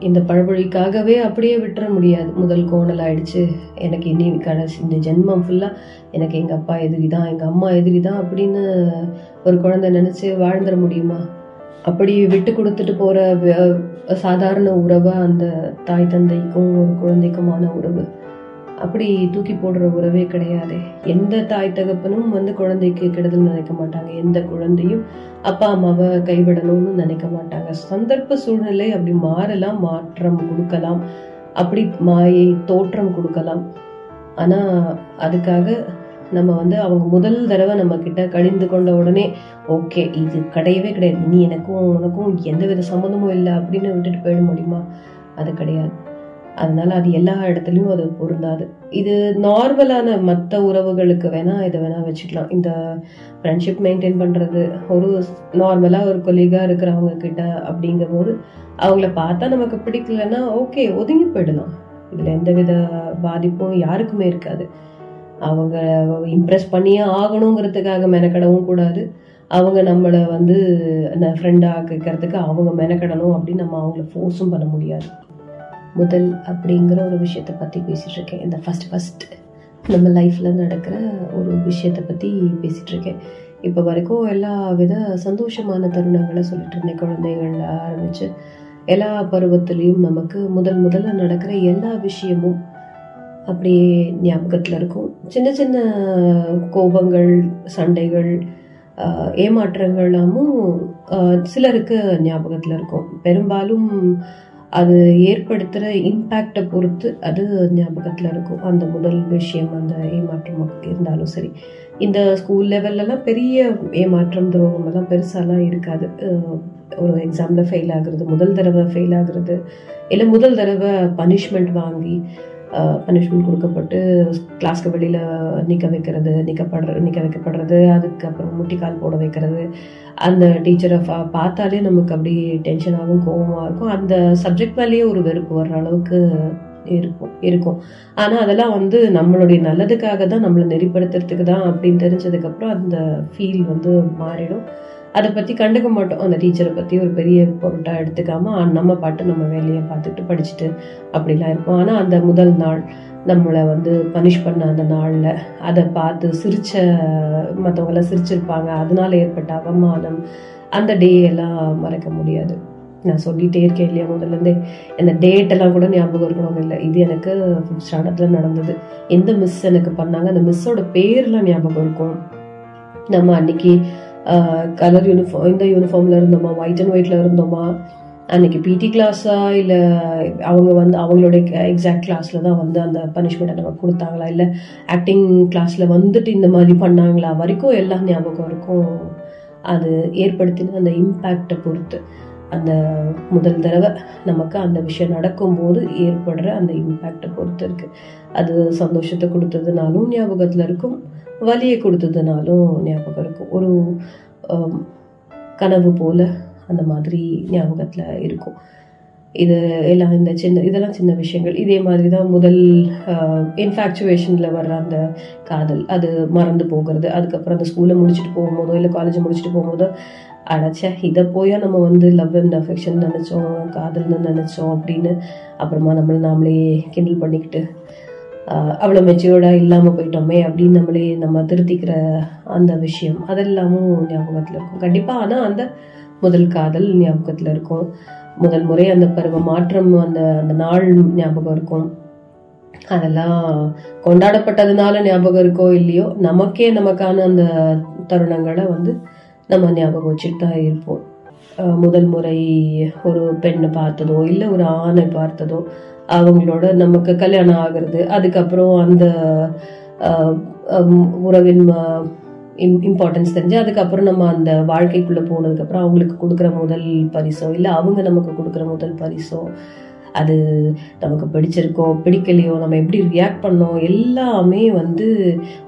இந்த பழமொழிக்காகவே அப்படியே விட்டுற முடியாது. முதல் கோணல் ஆயிடுச்சு. எனக்கு இனி கடைசி இந்த ஜென்மம் ஃபுல்லாக எனக்கு எங்கள் அப்பா எதிரி தான் எங்கள் அம்மா எதிரி தான் அப்படின்னு ஒரு குழந்தை நினச்சி வாழ்ந்துட முடியுமா? அப்படி விட்டு கொடுத்துட்டு போகிற சாதாரண உறவை அந்த தாய் தந்தைக்கும் ஒரு குழந்தைக்குமான உறவு அப்படி தூக்கி போடுற உறவே கிடையாது. எந்த தாய் தகப்பனும் வந்து குழந்தைக்கு கெடுதல் நினைக்க மாட்டாங்க. எந்த குழந்தையும் அப்பா அம்மாவை கைவிடணும்னு நினைக்க மாட்டாங்க. சந்தர்ப்ப சூழ்நிலை அப்படி மாறலாம் மாற்றம் கொடுக்கலாம். அப்படி மாயை தோற்றம் கொடுக்கலாம். ஆனா அதுக்காக நம்ம வந்து அவங்க முதல் தடவை நம்ம கிட்ட கடிந்து கொண்ட உடனே ஓகே இது கிடையவே கிடையாது. நீ எனக்கும் உனக்கும் எந்த வித சம்மந்தமும் இல்லை அப்படின்னு விட்டுட்டு போயிட முடியுமா? அது கிடையாது. அதனால அது எல்லா இடத்துலயும் அது பொருந்தாது. இது நார்மலான மற்ற உறவுகளுக்கு வேணா இதை வேணா வச்சுக்கலாம். இந்த ஃப்ரெண்ட்ஷிப் மெயின்டைன் பண்றது ஒரு நார்மலா ஒரு கொலீகா இருக்கிறவங்க கிட்ட அப்படிங்கும் போது அவங்கள பார்த்தா நமக்கு பிடிக்கலன்னா ஓகே ஒதுங்கி போயிடலாம். இதுல எந்தவித பாதிப்பும் யாருக்குமே இருக்காது. அவங்க இம்ப்ரெஸ் பண்ணியே ஆகணுங்கிறதுக்காக மெனக்கடவும் கூடாது. அவங்க நம்மளை வந்து ஃப்ரெண்டாக கேட்கறதுக்கு அவங்க மெனக்கடணும் அப்படின்னு நம்ம அவங்கள ஃபோர்ஸும் பண்ண முடியாது. முதல் அப்படிங்கிற ஒரு விஷயத்தை பற்றி பேசிகிட்டு இருக்கேன். இந்த ஃபர்ஸ்ட் ஃபஸ்ட் நம்ம லைஃப்பில் நடக்கிற ஒரு விஷயத்தை பற்றி பேசிகிட்ருக்கேன் இப்போ வரைக்கும் எல்லா வித சந்தோஷமான தருணங்களை சொல்லிட்டு இருந்தேன். குழந்தைகள் ஆரம்பித்து எல்லா பருவத்துலேயும் நமக்கு முதல் முதல்ல நடக்கிற எல்லா விஷயமும் அப்படியே ஞாபகத்தில் இருக்கும். சின்ன சின்ன கோபங்கள் சண்டைகள் ஆஹ் ஏமாற்றங்களாமும் சிலருக்கு ஞாபகத்தில் இருக்கும். பெரும்பாலும் அது ஏற்படுத்துகிற இம்பேக்டை பொறுத்து அது ஞாபகத்தில் இருக்கும். அந்த முதல் விஷயம் அந்த ஏமாற்றம் இருந்தாலும் சரி. இந்த ஸ்கூல் லெவல்லலாம் பெரிய ஏமாற்றம் துரோகம் எல்லாம் பெருசாலாம் இருக்காது. ஒரு எக்ஸாமில் ஃபெயில் ஆகுறது முதல் தடவை ஃபெயில் ஆகுறது இல்லை முதல் தடவை பனிஷ்மெண்ட் வாங்கி பனிஷ்மெண்ட் கொடுக்கப்பட்டு கிளாஸ்க்கு வெளியில் நிற்க வைக்கிறது நிற்கப்படுற நிற்க வைக்கப்படுறது அதுக்கப்புறம் முட்டிக்கால் போட வைக்கிறது அந்த டீச்சரை பா பார்த்தாலே நமக்கு அப்படி டென்ஷனாகவும் கோபமாக இருக்கும். அந்த சப்ஜெக்ட் மேலேயே ஒரு வெறுப்பு வர்ற அளவுக்கு இருக்கும் இருக்கும். ஆனால் அதெல்லாம் வந்து நம்மளுடைய நல்லதுக்காக தான் நம்மளை நெறிப்படுத்துறதுக்கு தான் அப்படின்னு தெரிஞ்சதுக்கப்புறம் அந்த ஃபீல் வந்து மாறிடும். அதை பற்றி கண்டுக்க மாட்டோம். அந்த டீச்சரை பற்றி ஒரு பெரிய பொருட்டாக எடுத்துக்காம நம்ம பாட்டு நம்ம வேலையை பார்த்துட்டு படிச்சுட்டு அப்படிலாம் இருப்போம். ஆனால் அந்த முதல் நாள் நம்மளை வந்து பனிஷ் பண்ண அந்த நாளில் அதை பார்த்து சிரிச்ச மற்றவங்களாம் சிரிச்சிருப்பாங்க. அதனால ஏற்பட்ட அவமானம் அந்த டே எல்லாம் மறக்க முடியாது. நான் சொல்லிகிட்டே இருக்கேன் இல்லையா முதல்லேருந்தே இந்த டேட்டெல்லாம் கூட ஞாபகம் இருக்கணும் இல்லை. இது எனக்கு ஃபிஃப்த் ஸ்டாண்டர்டில் நடந்தது. எந்த மிஸ் எனக்கு பண்ணாங்க அந்த மிஸ்ஸோட பேர்லாம் ஞாபகம் இருக்கும். நம்ம அன்னைக்கு கலர் யூனிஃபார்ம் இந்த யூனிஃபார்மில் இருந்தோமா? ஒயிட் அண்ட் ஒயிட்ல இருந்தோமா? அன்னைக்கு பிடி கிளாஸா இல்லை அவங்க வந்து அவங்களுடைய எக்ஸாக்ட் கிளாஸில் தான் வந்து அந்த பனிஷ்மெண்ட்டை நமக்கு கொடுத்தாங்களா? இல்லை ஆக்டிங் கிளாஸில் வந்துட்டு இந்த மாதிரி பண்ணாங்களா? வரைக்கும் எல்லாம் ஞாபகம் இருக்கும். அது ஏற்படுத்தின அந்த இம்பேக்டை பொறுத்து. அந்த முதல் தடவை நமக்கு அந்த விஷயம் நடக்கும்போது ஏற்படுற அந்த இம்பேக்டை பொறுத்து இருக்குது அது சந்தோஷத்தை கொடுத்ததுனாலும் ஞாபகத்தில் இருக்கும். வலியை கொடுத்ததுனாலும் ஞாபகம் இருக்கும் ஒரு கனவு போல அந்த மாதிரி ஞாபகத்தில் இருக்கும். இது எல்லாம் இந்த சின்ன இதெல்லாம் சின்ன விஷயங்கள். இதே மாதிரி தான் முதல் இன்ஃபேக்சுவேஷனில் வர்ற அந்த காதல். அது மறந்து போகிறது. அதுக்கப்புறம் அந்த ஸ்கூலை முடிச்சுட்டு போகும்போதோ இல்லை காலேஜ் முடிச்சுட்டு போகும்போதோ அடைச்ச இதை போயா நம்ம வந்து லவ் அண்ட் அஃபெக்ஷன் நினச்சோம் காதல்னு நினச்சோம் அப்படின்னு அப்புறமா நம்மளை நாமளே கிண்டல் பண்ணிக்கிட்டு அவ்வளோ மெச்சூர்டாக இல்லாமல் போயிட்டோமே அப்படின்னு நம்மளே நம்ம திருத்திக்கிற அந்த விஷயம். அதெல்லாமும் ஞாபகத்தில் இருக்கும். கண்டிப்பாக ஆனால் அந்த முதல் காதல் ஞாபகத்தில் இருக்கும். முதல் முறை அந்த பருவ மாற்றம் அந்த அந்த நாள் ஞாபகம் இருக்கும். அதெல்லாம் கொண்டாடப்பட்டதுனால ஞாபகம் இருக்கோ இல்லையோ நமக்கே நமக்கான அந்த தருணங்களை வந்து நம்ம ஞாபகம் வச்சுட்டு தான் இருப்போம். அஹ் முதல் முறை ஒரு பெண்ணை பார்த்ததோ இல்லை ஒரு ஆணை பார்த்ததோ அவங்களோட நமக்கு கல்யாணம் ஆகிறது அதுக்கப்புறம் அந்த உறவின் இம்பார்ட்டன்ஸ் தெரிஞ்சு அதுக்கப்புறம் நம்ம அந்த வாழ்க்கைக்குள்ளே போனதுக்கப்புறம் அவங்களுக்கு கொடுக்குற முதல் பரிசோ இல்லை அவங்க நமக்கு கொடுக்குற முதல் பரிசோ அது நமக்கு பிடிச்சிருக்கோ பிடிக்கலையோ நம்ம எப்படி ரியாக்ட் பண்ணோம் எல்லாமே வந்து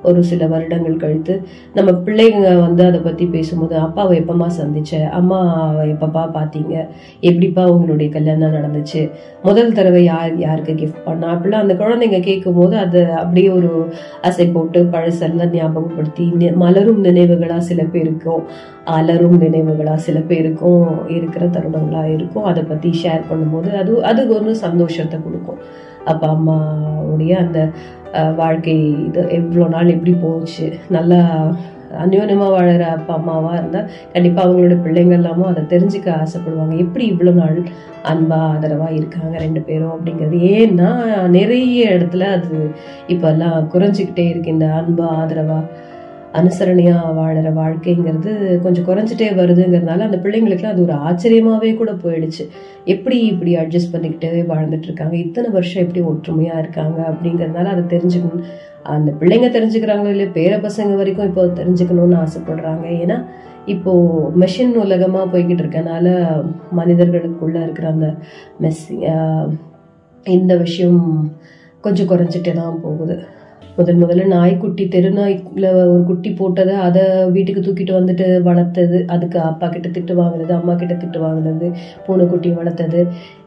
ஒரு சில வருடங்கள் கழித்து நம்ம பிள்ளைங்க வந்து அதை பற்றி பேசும்போது அப்பாவை எப்பமா சந்திச்ச? அம்மா எப்பப்பா பார்த்தீங்க? எப்படிப்பா உங்களுடைய கல்யாணம் நடந்துச்சு? முதல் தடவை யார் யாருக்கு கிஃப்ட் பண்ணா? அப்படிலாம் அந்த குழந்தைங்க கேட்கும்போது அதை அப்படியே ஒரு அசை போட்டு பழசெல்லாம் ஞாபகப்படுத்தி மலரும் நினைவுகளாக சில பேருக்கும் அலரும் நினைவுகளா சில பேருக்கும் இருக்கிற தருணங்களா இருக்கும் அதை பத்தி ஷேர் பண்ணும்போது அது அது ஒரு சந்தோஷத்தை கொடுக்கும். அப்பா அம்மாவுடைய அந்த வாழ்க்கை இது எவ்வளோ நாள் எப்படி போச்சு நல்லா அந்யோன்யமா வாழற அப்பா அம்மாவா இருந்தா கண்டிப்பா அவங்களோட பிள்ளைங்க எல்லாமும் அதை தெரிஞ்சுக்க ஆசைப்படுவாங்க. எப்படி இவ்வளோ நாள் அன்பா ஆதரவா இருக்காங்க ரெண்டு பேரும் அப்படிங்கிறது. ஏன்னா நிறைய இடத்துல அது இப்போல்லாம் குறைஞ்சிக்கிட்டே இருக்கு. இந்த அன்பா ஆதரவா அனுசரணையாக வாழற வாழ்க்கைங்கிறது கொஞ்சம் குறைஞ்சிட்டே வருதுங்கிறதுனால அந்த பிள்ளைங்களுக்குலாம் அது ஒரு ஆச்சரியமாகவே கூட போயிடுச்சு. எப்படி இப்படி அட்ஜஸ்ட் பண்ணிக்கிட்டே வாழ்ந்துட்டு இருக்காங்க? இத்தனை வருஷம் எப்படி ஒற்றுமையாக இருக்காங்க? அப்படிங்கிறதுனால அதை தெரிஞ்சுக்கணும். அந்த பிள்ளைங்க தெரிஞ்சுக்கிறாங்களோ இல்லையோ பேர பசங்க வரைக்கும் இப்போ தெரிஞ்சுக்கணும்னு ஆசைப்படுறாங்க. ஏன்னா இப்போ மெஷின் உலகமாக போய்கிட்டு இருக்கனால மனிதர்களுக்குள்ள இருக்கிற அந்த மெஸ் இந்த விஷயம் கொஞ்சம் குறைஞ்சிட்டே தான் போகுது. முதல் முதல்ல நாய்க்குட்டி தெருநாய்க்குள்ள ஒரு குட்டி போட்டதை அதை வீட்டுக்கு தூக்கிட்டு வந்துட்டு வளர்த்தது. அதுக்கு அப்பா கிட்ட திட்டு வாங்கினது அம்மா கிட்ட திட்டு வாங்கினது பூனைக்குட்டி வளர்த்தது.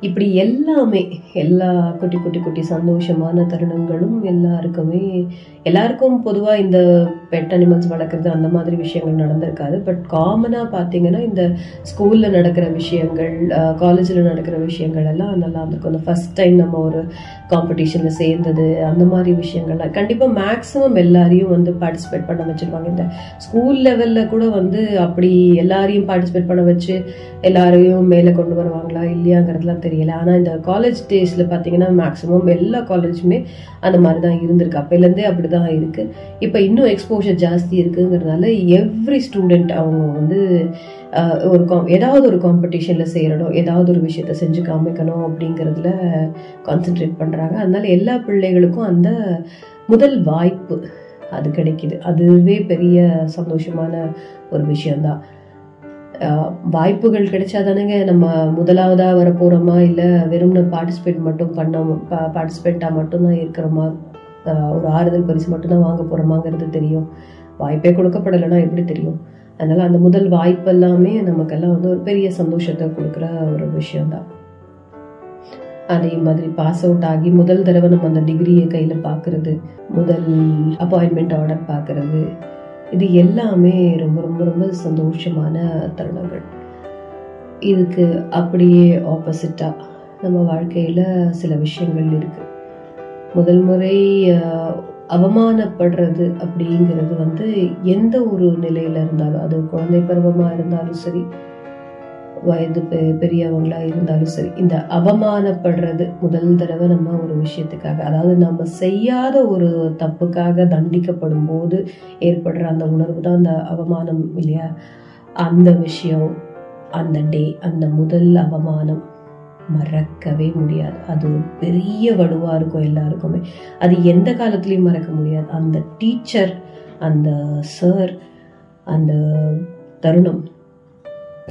இப்படி எல்லாமே எல்லா குட்டி குட்டி குட்டி சந்தோஷமான தருணங்களும் எல்லாருக்குமே எல்லாருக்கும் பொதுவாக இந்த பெட் அனிமல்ஸ் வளர்க்குறது அந்த மாதிரி விஷயங்கள் நடந்திருக்காது. பட் காமனாக பார்த்தீங்கன்னா இந்த ஸ்கூலில் நடக்கிற விஷயங்கள் காலேஜில் நடக்கிற விஷயங்கள் எல்லாம் நல்லா இருந்திருக்கும். அந்த ஃபஸ்ட் டைம் நம்ம ஒரு காம்படிஷனில் சேர்ந்தது அந்த மாதிரி விஷயங்கள்லாம் கண்டிப்பாக மேக்ஸிமம் எல்லாரையும் வந்து பார்ட்டிசிபேட் பண்ண வச்சுருப்பாங்க இந்த ஸ்கூல் லெவலில் கூட வந்து அப்படி எல்லாரையும் பார்ட்டிசிபேட் பண்ண வச்சு எல்லாரையும் மேலே கொண்டு வருவாங்களா இல்லையாங்கிறதுலாம் தெரியல. ஆனால் இந்த காலேஜ் டேஸில் பார்த்தீங்கன்னா மேக்ஸிமம் எல்லா காலேஜுமே அந்த மாதிரி தான் இருந்திருக்கு. அப்போலேருந்தே அப்படி தான் இருக்குது இப்போ இன்னும் எக்ஸ்போஷர் ஜாஸ்தி இருக்குங்கிறதுனால எவ்ரி ஸ்டூடெண்ட் அவங்க வந்து ஒரு காம் ஏதாவது ஒரு காம்படிஷனில் சேரணும் ஏதாவது ஒரு விஷயத்த செஞ்சு காமிக்கணும் அப்படிங்கிறதுல கான்சென்ட்ரேட் பண்ணுறாங்க அதனால் எல்லா பிள்ளைகளுக்கும் அந்த முதல் வாய்ப்பு அது கிடைக்கிது. அதுவே பெரிய சந்தோஷமான ஒரு விஷயந்தான் வாய்ப்புகள் வாய்ப்புகள் கிடைச்சாதானேங்க நம்ம முதலாவதாக வர போகிறோமா இல்லை வெறும் பார்ட்டிசிபேட் மட்டும் பண்ண பார்ட்டிசிபேட்டாக மட்டும்தான் இருக்கிறோமா? ஒரு ஆறுதல் பரிசு மட்டும்தான் வாங்க போகிறோமாங்கிறது தெரியும். வாய்ப்பே கொடுக்கப்படலைன்னா எப்படி தெரியும்? அதனால் அந்த முதல் வாய்ப்பு எல்லாமே நமக்கெல்லாம் வந்து ஒரு பெரிய சந்தோஷத்தை கொடுக்குற ஒரு விஷயம்தான். அதே மாதிரி பாஸ் அவுட் ஆகி முதல் தடவை நம்ம அந்த டிகிரியை கையில் பார்க்கறது முதல் அப்பாயின்மெண்ட் ஆர்டர் பார்க்கறது இது எல்லாமே ரொம்ப ரொம்ப ரொம்ப சந்தோஷமான தருணங்கள். இதுக்கு அப்படியே ஆப்போசிட்டாக நம்ம வாழ்க்கையில் சில விஷயங்கள் இருக்குது முதல் முறை அவமானப்படுறது அப்படிங்கிறது வந்து எந்த ஒரு நிலையில இருந்தாலும் அது குழந்தை பருவமா இருந்தாலும் சரி வயது பெ- பெரியவங்களா இருந்தாலும் சரி இந்த அவமானப்படுறது முதல் தடவை நம்ம ஒரு விஷயத்துக்காக அதாவது நம்ம செய்யாத ஒரு தப்புக்காக தண்டிக்கப்படும் போது ஏற்படுற அந்த உணர்வு தான் அந்த அவமானம் இல்லையா? அந்த விஷயம் அந்த டே அந்த முதல் அவமானம். மறக்கவே முடியாது. அது ஒரு பெரிய வடுவாக இருக்கும் எல்லாருக்குமே. அது எந்த காலத்துலேயும் மறக்க முடியாது. அந்த டீச்சர் அந்த சார் அந்த தருணம்.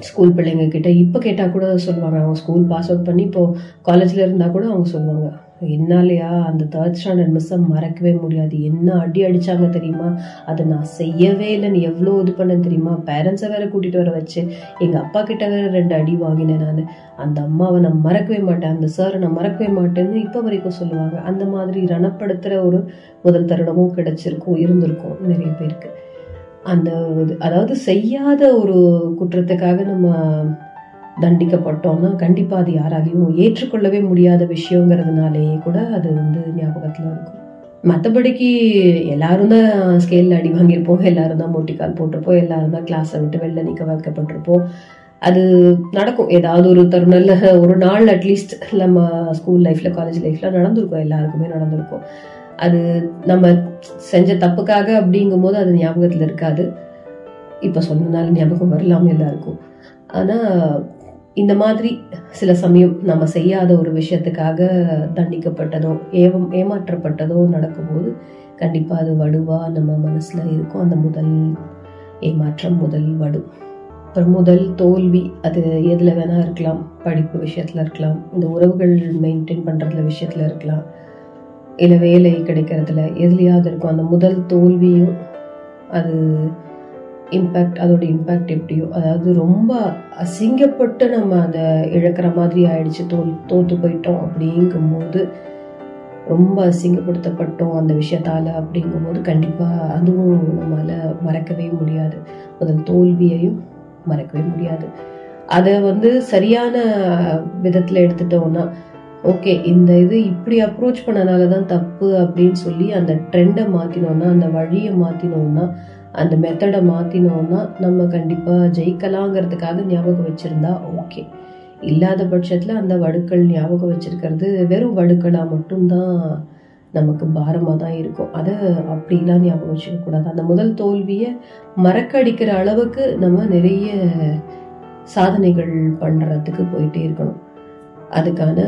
ஸ்கூல் பிள்ளைங்க கிட்ட இப்போ கேட்டால் கூட சொல்லுவாங்க. அவங்க ஸ்கூல் பாஸ் அவுட் பண்ணி இப்போது காலேஜில் இருந்தால் கூட அவங்க சொல்லுவாங்க. என்னாலையா அந்த தேர்ட் ஸ்டாண்டர்ட் மிஸ்ஸை மறக்கவே முடியாது. என்ன அடி அடித்தாங்க தெரியுமா? அதை நான் செய்யவே இல்லைன்னு எவ்வளோ இது பண்ணேன் தெரியுமா? பேரண்ட்ஸை வேற கூட்டிகிட்டு வர வச்சு எங்கள் அப்பா கிட்ட வேற ரெண்டு அடி வாங்கினேன் நான். அந்த அம்மாவை நான் மறக்கவே மாட்டேன். அந்த சாரை நான் மறக்கவே மாட்டேன்னு இப்போ வரைக்கும் சொல்லுவாங்க. அந்த மாதிரி ரணப்படுத்துகிற ஒரு முதல் தருணமும் கிடைச்சிருக்கும் இருந்திருக்கும் நிறைய பேருக்கு. அந்த இது- அதாவது செய்யாத ஒரு குற்றத்துக்காக நம்ம தண்டிக்கப்பட்டோம்னா கண்டிப்பாக அது யாராலையும் ஏற்றுக்கொள்ளவே முடியாத விஷயங்கிறதுனாலேயே கூட அது வந்து ஞாபகத்தில் இருக்கும். மற்றபடிக்கு எல்லாரும் தான் ஸ்கேலில் அடி வாங்கியிருப்போம். எல்லாரும் தான் மொட்டிக்கால் போட்டிருப்போம். எல்லாரும் தான் கிளாஸை விட்டு வெளில நிற்க வைக்கப்பட்டிருப்போம். அது நடக்கும். ஏதாவது ஒரு தருணம்ல ஒரு நாள் அட்லீஸ்ட் நம்ம ஸ்கூல் லைஃப்ல காலேஜ் லைஃப்ல நடந்திருக்கும். எல்லாருக்குமே நடந்திருக்கும். அது நம்ம செஞ்ச தப்புக்காக அப்படிங்கும் போது அது ஞாபகத்தில் இருக்காது. இப்போ சொன்னனால ஞாபகம் வரலாம் எல்லாருக்கும். ஆனால் இந்த மாதிரி சில சமயம் நம்ம செய்யாத ஒரு விஷயத்துக்காக தண்டிக்கப்பட்டதோ ஏவம் ஏமாற்றப்பட்டதோ நடக்கும்போது கண்டிப்பாக அது வடுவாக நம்ம மனசில் இருக்கும் அந்த முதல் ஏமாற்றம் முதல் வடு. அப்புறம் முதல் தோல்வி அது எதில் வேணால் இருக்கலாம். படிப்பு விஷயத்தில் இருக்கலாம். இந்த உறவுகள் மெயின்டைன் பண்ணுறதுல விஷயத்தில் இருக்கலாம். இல்லை வேலை கிடைக்கிறதுல எதுலையாவது இருக்கும். அந்த முதல் தோல்வியும் அது இம்பேக்ட் அதோட இம்பேக்ட் எப்படியோ அதாவது ரொம்ப அசிங்கப்பட்டு நம்ம அதை இழக்கிற மாதிரி ஆயிடுச்சு தோல் தோத்து போயிட்டோம் அப்படிங்கும்போது ரொம்ப அசிங்கப்படுத்தப்பட்டோம் அந்த விஷயத்தால் அப்படிங்கும்போது கண்டிப்பாக அதுவும் நம்மளால் மறக்கவே முடியாது. முதல் தோல்வியையும் மறக்கவே முடியாது. அதை வந்து சரியான விதத்தில் எடுத்துட்டோம்னா ஓகே இந்த இது இப்படி அப்ரோச் பண்ணனால தான் தப்பு அப்படின்னு சொல்லி அந்த ட்ரெண்டை மாற்றினோன்னா அந்த வழியை மாற்றினோன்னா அந்த மெத்தடை மாற்றினோம்னா நம்ம கண்டிப்பாக ஜெயிக்கலாங்கிறதுக்காக ஞாபகம் வச்சுருந்தா ஓகே இல்லாத பட்சத்தில் அந்த வடுக்கள் ஞாபகம் வச்சிருக்கிறது வெறும் வடுக்களாக மட்டும்தான் நமக்கு பாரமாக தான் இருக்கும். அதை அப்படிலாம் ஞாபகம் வச்சுக்கக்கூடாது அந்த முதல் தோல்வியை மறக்கடிக்கிற அளவுக்கு நம்ம நிறைய சாதனைகள் பண்ணுறதுக்கு போயிட்டே இருக்கணும். அதுக்கான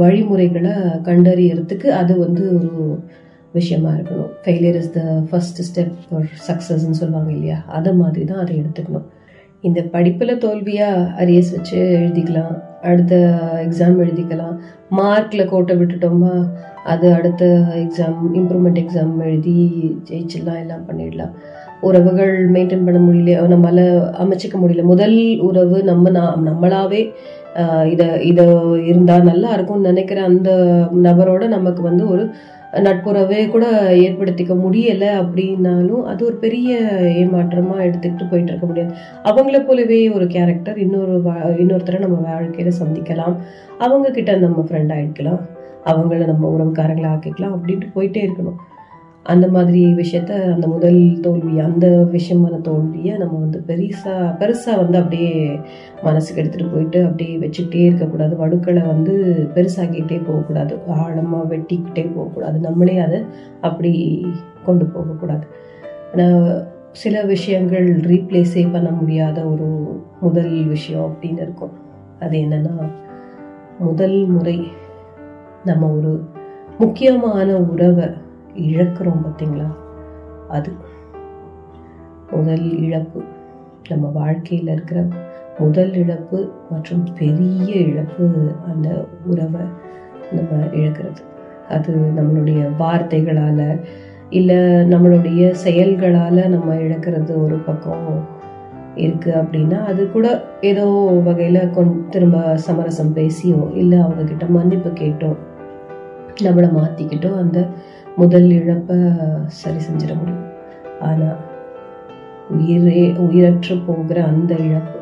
வழிமுறைகளை கண்டறியறதுக்கு அது வந்து ஒரு விஷயமா இருக்கணும். Failure is the first step for சக்ஸஸ்ன்னு சொல்லுவாங்க இல்லையா? அதை மாதிரி தான் அதை எடுத்துக்கணும். இந்த படிப்பில் தோல்வியாக அரியஸ் வச்சு எழுதிக்கலாம். அடுத்த எக்ஸாம் எழுதிக்கலாம். மார்க்கில் கோட்டை விட்டுட்டோமா அது அடுத்த எக்ஸாம் இம்ப்ரூவ்மெண்ட் எக்ஸாம் எழுதி ஜெயிச்சிடலாம் எல்லாம் பண்ணிடலாம். உறவுகள் மெயின்டைன் பண்ண முடியல நம்மளால் அமைச்சிக்க முடியல. முதல் உறவு நம்ம நா- நம்மளாவே இதை இதை இருந்தால் நல்லா இருக்கும்னு நினைக்கிற அந்த நபரோட நமக்கு வந்து ஒரு நட்புறவே கூட ஏற்படுத்திக்க முடியலை அப்படின்னாலும் அது ஒரு பெரிய ஏமாற்றமாக எடுத்துக்கிட்டு போயிட்டு இருக்க முடியாது. அவங்கள போலவே ஒரு கேரக்டர் இன்னொரு வா- இன்னொருத்தரை நம்ம வாழ்க்கையில் சந்திக்கலாம். அவங்க கிட்ட நம்ம ஃப்ரெண்ட் ஆகிக்கலாம் அவங்கள நம்ம உறவுக்காரங்களை ஆக்கிக்கலாம். அப்படின்ட்டு போயிட்டே இருக்கணும். அந்த மாதிரி விஷயத்த அந்த முதல் தோல்வி அந்த விஷயமான தோல்வியை நம்ம வந்து பெருசாக பெருசாக வந்து அப்படியே மனசுக்கு எடுத்துகிட்டு போயிட்டு அப்படியே வச்சுக்கிட்டே இருக்கக்கூடாது. வடுக்களை வந்து பெருசாக்கிட்டே போகக்கூடாது. ஆழமாக வெட்டிக்கிட்டே போகக்கூடாது. நம்மளே அதை அப்படி கொண்டு போகக்கூடாது. ஆனால் சில விஷயங்கள் ரீப்ளேஸே பண்ண முடியாத ஒரு முதல் விஷயம் அப்படின்னு இருக்கும். அது என்னன்னா முதல் முறை நம்ம ஒரு முக்கியமான உறவை இழக்கிறோம் பார்த்தீங்களா? அது முதல் இழப்பு. நம்ம வாழ்க்கையில் இருக்கிற முதல் இழப்பு மற்றும் பெரிய இழப்பு அந்த உறவை நம்ம இழக்கிறது. அது நம்மளுடைய வார்த்தைகளால் இல்லை நம்மளுடைய செயல்களால் நம்ம இழக்கிறது ஒரு பக்கம் இருக்குது அப்படின்னா அது கூட ஏதோ வகையில் கொண் திரும்ப சமரசம் பேசியோ இல்லை அவங்கக்கிட்ட மன்னிப்பு கேட்டோ நம்மளை மாற்றிக்கிட்டோ அந்த முதல் இழப்பை சரி செஞ்சிட முடியும். ஆனால் உயிரே உயிரற்று போகிற அந்த இழப்பு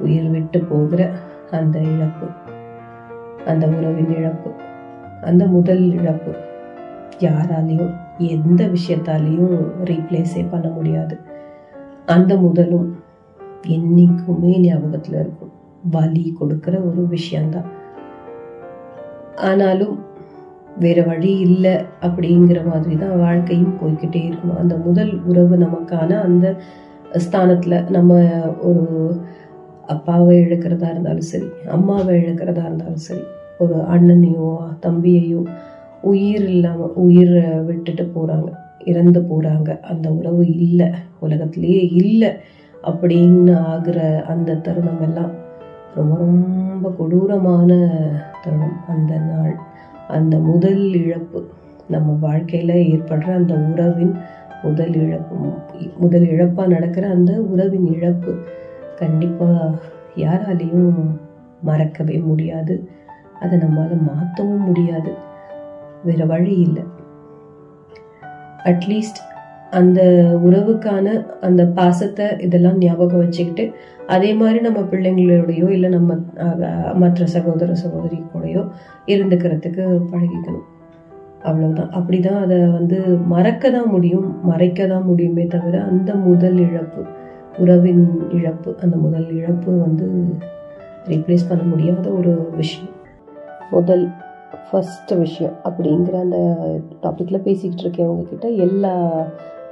உயிர் விட்டு போகிற அந்த இழப்பு அந்த உறவின் இழப்பு அந்த முதல் இழப்பு யாராலையும் எந்த விஷயத்தாலையும் ரீப்ளேஸே பண்ண முடியாது. அந்த முதலும் என்னைக்குமே ஞாபகத்தில் இருக்கும். வலி கொடுக்குற ஒரு விஷயந்தான் ஆனாலும் வேற வழி இல்லை அப்படிங்கிற மாதிரி தான் வாழ்க்கையும் போய்கிட்டே இருக்கணும் அந்த முதல் உறவு நமக்கான அந்த ஸ்தானத்தில் நம்ம ஒரு அப்பாவை இழக்கிறதா இருந்தாலும் சரி அம்மாவை இழக்கிறதா இருந்தாலும் சரி ஒரு அண்ணனையோ தம்பியையோ உயிர் இல்லாமல் உயிரை விட்டுட்டு போகிறாங்க இறந்து போகிறாங்க அந்த உறவு இல்லை உலகத்திலேயே இல்லை அப்படின்னு ஆகிற அந்த தருணம் எல்லாம் ரொம்ப ரொம்ப கொடூரமான தருணம் அந்த நாள். அந்த முதல் இழப்பு நம்ம வாழ்க்கையில் ஏற்படுற அந்த உறவின் முதல் இழப்பு முதல் இழப்பாக நடக்கிற அந்த உறவின் இழப்பு கண்டிப்பாக யாராலையும் மறக்கவே முடியாது. அதை நம்மளால் மாற்றவும் முடியாது. வேறு வழி இல்லை. அட்லீஸ்ட் அந்த உறவுக்கான அந்த பாசத்தை இதெல்லாம் ஞாபகம் வச்சுக்கிட்டு அதே மாதிரி நம்ம பிள்ளைங்களோடையோ இல்லை நம்ம மற்ற சகோதர சகோதரி கூடயோ இருந்துக்கிறதுக்கு பழகிக்கணும். அவ்வளவுதான். அப்படிதான் அதை வந்து மறக்க தான் முடியும் மறைக்க தான் முடியுமே தவிர அந்த முதல் இழப்பு உறவின் இழப்பு அந்த முதல் இழப்பு வந்து ரீப்ளேஸ் பண்ண முடியாத ஒரு விஷயம். முதல் ஃபஸ்ட்டு விஷயம் அப்படிங்கிற அந்த டாப்பிக்கில் பேசிக்கிட்டு இருக்கேன் உங்ககிட்ட. எல்லா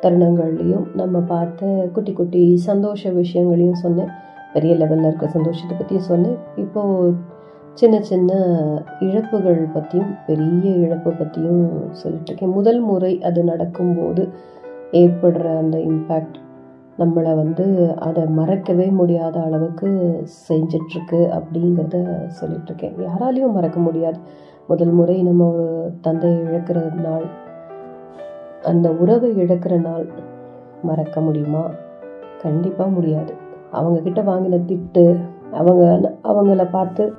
தருணங்கள்லையும் நம்ம பார்த்த குட்டி குட்டி சந்தோஷ விஷயங்களையும் சொன்னேன். பெரிய லெவலில் இருக்க சந்தோஷத்தை பற்றியும் சொன்னேன். இப்போது சின்ன சின்ன இழப்புகள் பற்றியும் பெரிய இழப்பு பற்றியும் சொல்லிட்டு இருக்கேன். முதல் முறை அது நடக்கும்போது ஏற்படுற அந்த இம்பேக்ட் நம்மளை வந்து அதை மறக்கவே முடியாத அளவுக்கு செஞ்சிட்ருக்கு அப்படிங்கிறத சொல்லிகிட்ருக்கேன் யாராலையும் மறக்க முடியாது. முதல் முறை நம்ம ஒரு தந்தையை இழக்கிற நாள் அந்த உறவை இழக்கிற நாள். மறக்க முடியுமா? கண்டிப்பாக முடியாது. அவங்கக்கிட்ட வாங்கின திட்டு அவங்க அவங்கள பார்த்து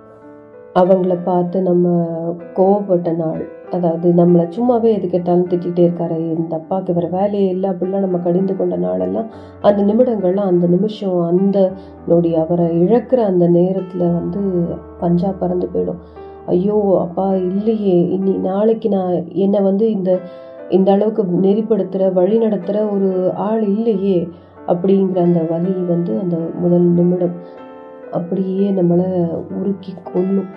அவங்கள பார்த்து நம்ம கோவப்பட்ட நாள். அதாவது நம்மளை சும்மாவே எது கேட்டாலும் திட்டிகிட்டே இருக்காரு. இந்த அப்பாவுக்கு வேறு வேலையே இல்லை அப்படிலாம் நம்ம கடிந்து கொண்ட நாளெல்லாம் அந்த நிமிடங்கள்லாம் அந்த நிமிஷம் அந்த நொடி அவரை இழக்கிற அந்த நேரத்தில் வந்து பஞ்சா பறந்து போயிடும். ஐயோ அப்பா இல்லையே. இனி நாளைக்கு நான் என்னை வந்து இந்த இந்த அளவுக்கு நெறிப்படுத்துகிற வழி நடத்துகிற ஒரு ஆள் இல்லையே அப்படிங்கிற அந்த வலி வந்து அந்த முதல் நிமிடம். அப்படியே நம்மளை உருக்கி கொள்ளும்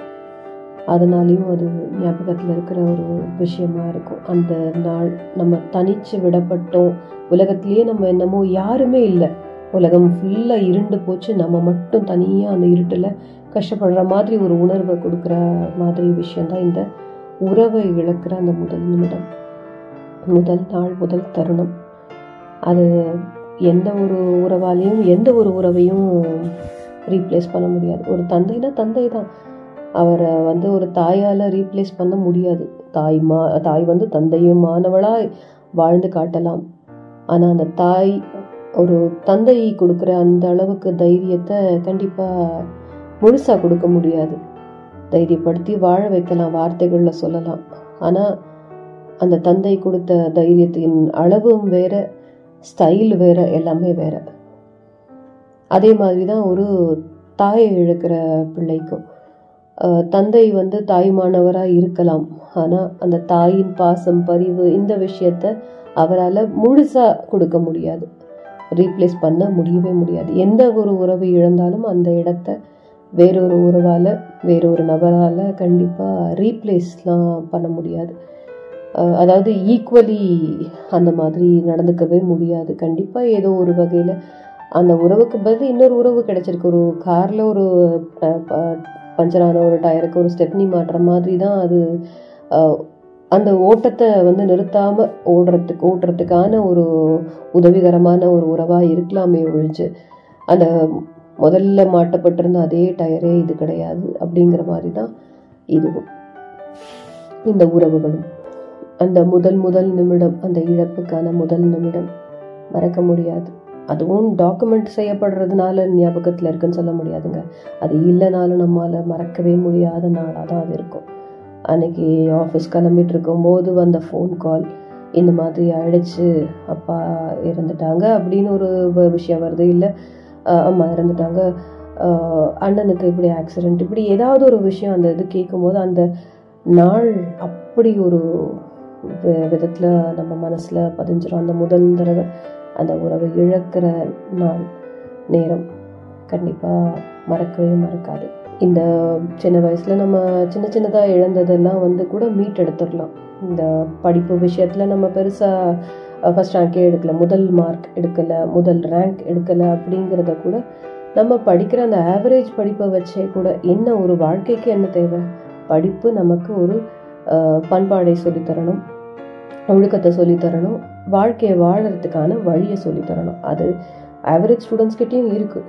அதனாலேயும் அது ஞாபகத்தில் இருக்கிற ஒரு விஷயமா இருக்கும். அந்த நாள் நம்ம தனிச்சு விடப்பட்டோம். உலகத்திலேயே நம்ம என்னமோ யாருமே இல்லை. உலகம் ஃபுல்லாக இருண்டு போச்சு. நம்ம மட்டும் தனியாக அந்த இருட்டில் கஷ்டப்படுற மாதிரி ஒரு உணர்வை கொடுக்குற மாதிரி விஷயந்தான் இந்த உறவை இழக்கிற அந்த முதல் நிமிடம். முதல் நாள் முதல் தருணம். அது எந்த ஒரு உறவாலையும் எந்த ஒரு உறவையும் ரீப்ளேஸ் பண்ண முடியாது. ஒரு தந்தைனா தந்தை தான். அவரை வந்து ஒரு தாயால் ரீப்ளேஸ் பண்ண முடியாது. தாய் மா தாய் வந்து தந்தையும் மாணவளாக வாழ்ந்து காட்டலாம். ஆனால் அந்த தாய் ஒரு தந்தை கொடுக்குற அந்த அளவுக்கு தைரியத்தை கண்டிப்பாக முழுசாக கொடுக்க முடியாது. தைரியப்படுத்தி வாழ வைக்கலாம் வார்த்தைகளில் சொல்லலாம். ஆனால் அந்த தந்தை கொடுத்த தைரியத்தின் அளவும் வேற ஸ்டைல் வேற எல்லாமே வேற. அதே மாதிரி தான் ஒரு தாயை இழக்கிற பிள்ளைக்கும். தந்தை வந்து தாய்மானவராக இருக்கலாம். ஆனால் அந்த தாயின் பாசம் பரிவு இந்த விஷயத்த அவரால் முழுசாக கொடுக்க முடியாது. ரீப்ளேஸ் பண்ண முடியவே முடியாது. எந்த ஒரு உறவு இழந்தாலும் அந்த இடத்த வேறொரு உறவால் வேறொரு நபரால் கண்டிப்பாக ரீப்ளேஸ்லாம் பண்ண முடியாது. அதாவது ஈக்குவலி அந்த மாதிரி நடந்துக்கவே முடியாது. கண்டிப்பாக ஏதோ ஒரு வகையில் அந்த உறவுக்கு பதில் இன்னொரு உறவு கிடைச்சிருக்கு. ஒரு காரில் ஒரு பஞ்சரான ஒரு டயருக்கு ஒரு ஸ்டெப்னி மாட்டுற மாதிரி தான் அது அந்த ஓட்டத்தை வந்து நிறுத்தாமல் ஓடுறதுக்கு ஓட்டுறதுக்கான ஒரு உதவிகரமான ஒரு உறவாக இருக்கலாமே ஒழிஞ்சு அந்த முதல்ல மாட்டப்பட்டிருந்த அதே டயரே இது கிடையாது அப்படிங்கிற மாதிரி தான் இதுவும். இந்த உறவுகளும். அந்த முதல் முதல் நிமிடம் அந்த இழப்புக்கான முதல் நிமிடம். மறக்க முடியாது. அதுவும் டாக்குமெண்ட் செய்யப்படுறதுனால ஞாபகத்தில் இருக்குன்னு சொல்ல முடியாதுங்க. அது இல்லைனாலும் நம்மளால் மறக்கவே முடியாத நாளாக தான் அது இருக்கும். அன்னைக்கு ஆஃபீஸ் கிளம்பிட்டு இருக்கும்போது வந்த ஃபோன் கால் இந்த மாதிரி ஆயிடுச்சு அப்பா இறந்துட்டாங்க அப்படின்னு ஒரு விஷயம் வருது. இல்லை அம்மா இறந்துட்டாங்க. அண்ணனுக்கு இப்படி ஆக்சிடென்ட் இப்படி ஏதாவது ஒரு விஷயம் அந்த இது கேட்கும்போது அந்த நாள் அப்படி ஒரு விதத்தில் நம்ம மனசில் பதிஞ்சிடும் அந்த முதல் தடவை அந்த உறவை இழக்கிற நாள் நேரம் கண்டிப்பாக மறக்கவே மறக்காது. இந்த சின்ன வயசில் நம்ம சின்ன சின்னதாக இழந்ததெல்லாம் வந்து கூட மீட் எடுத்துடலாம் இந்த படிப்பு விஷயத்தில் நம்ம பெருசாக ஃபஸ்ட் ரேங்கே எடுக்கலை முதல் மார்க் எடுக்கலை முதல் ரேங்க் எடுக்கலை அப்படிங்கிறத கூட நம்ம படிக்கிற அந்த ஆவரேஜ் படிப்பை வச்சே கூட என்ன ஒரு வாழ்க்கைக்கு என்ன தேவை? படிப்பு நமக்கு ஒரு பண்பாடை சொல்லித்தரணும். ஒழுக்கத்தை சொல்லித் தரணும் வாழ்க்கையை வாழறதுக்கான வழியை சொல்லித் தரணும் அது ஆவரேஜ் ஸ்டூடெண்ட்ஸ்கிட்டையும் கிட்டேயும் இருக்கு.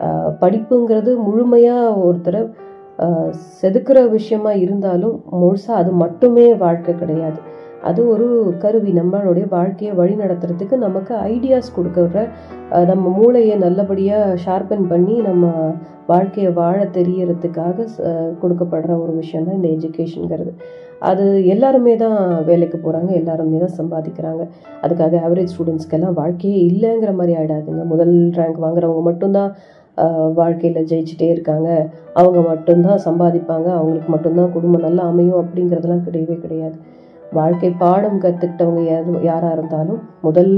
அஹ், படிப்புங்கிறது முழுமையா ஒருத்தரை செதுக்கிற செதுக்குற விஷயமா இருந்தாலும் முழுசா அது மட்டுமே வாழ்க்கை கிடையாது. அது ஒரு கருவி. நம்மளுடைய வாழ்க்கையை வழி நடத்துறதுக்கு நமக்கு ஐடியாஸ் கொடுக்குற அஹ், நம்ம மூளையை நல்லபடியாக ஷார்பன் பண்ணி நம்ம வாழ்க்கையை வாழ தெரியறதுக்காக கொடுக்கப்படுற ஒரு விஷயம் தான் இந்த எஜுகேஷனுங்கிறது அது எல்லாருமே தான் வேலைக்கு போகிறாங்க எல்லாருமே தான் சம்பாதிக்கிறாங்க. அதுக்காக ஆவரேஜ் ஸ்டூடெண்ட்ஸ்க்கெல்லாம் வாழ்க்கையே இல்லைங்கிற மாதிரி ஆகிடாதுங்க முதல் ரேங்க் வாங்குறவங்க மட்டும்தான் வாழ்க்கையில் ஜெயிச்சுட்டே இருக்காங்க. அவங்க மட்டும்தான் சம்பாதிப்பாங்க. அவங்களுக்கு மட்டும்தான் குடும்பம் நல்லா அமையும் அப்படிங்கிறதெல்லாம் கிடையவே கிடையாது. வாழ்க்கை பாடம் கற்றுக்கிட்டவங்க யார் யாராக இருந்தாலும் முதல்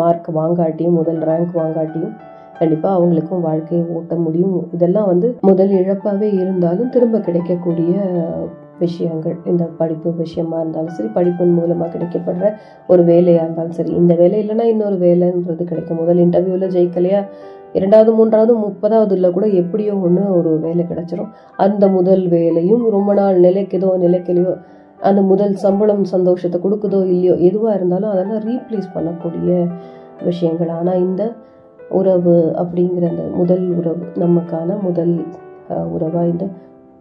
மார்க் வாங்காட்டியும் முதல் ரேங்க் வாங்காட்டியும் கண்டிப்பாக அவங்களுக்கும் வாழ்க்கையை ஓட்ட முடியும். இதெல்லாம் வந்து முதல் இழப்பாகவே இருந்தாலும் திரும்ப கிடைக்கக்கூடிய விஷயங்கள் இந்த படிப்பு விஷயமா இருந்தாலும் சரி படிப்பின் மூலமாக கிடைக்கப்படுற ஒரு வேலையாக இருந்தாலும் சரி இந்த வேலை இல்லைன்னா இன்னொரு வேலைன்றது கிடைக்கும். முதல் இன்டர்வியூவில் ஜெயிக்கலையா? இரண்டாவது மூன்றாவது முப்பதாவது இல்லை கூட எப்படியோ ஒன்று ஒரு வேலை கிடைச்சிரும். அந்த முதல் வேலையும் ரொம்ப நாள் நிலைக்குதோ நிலைக்கலையோ அந்த முதல் சம்பளம் சந்தோஷத்தை கொடுக்குதோ இல்லையோ எதுவாக இருந்தாலும் அதெல்லாம் ரீப்ளேஸ் பண்ணக்கூடிய விஷயங்கள். ஆனால் இந்த உறவு அப்படிங்கிற அந்த முதல் உறவு நமக்கான முதல் உறவாக இந்த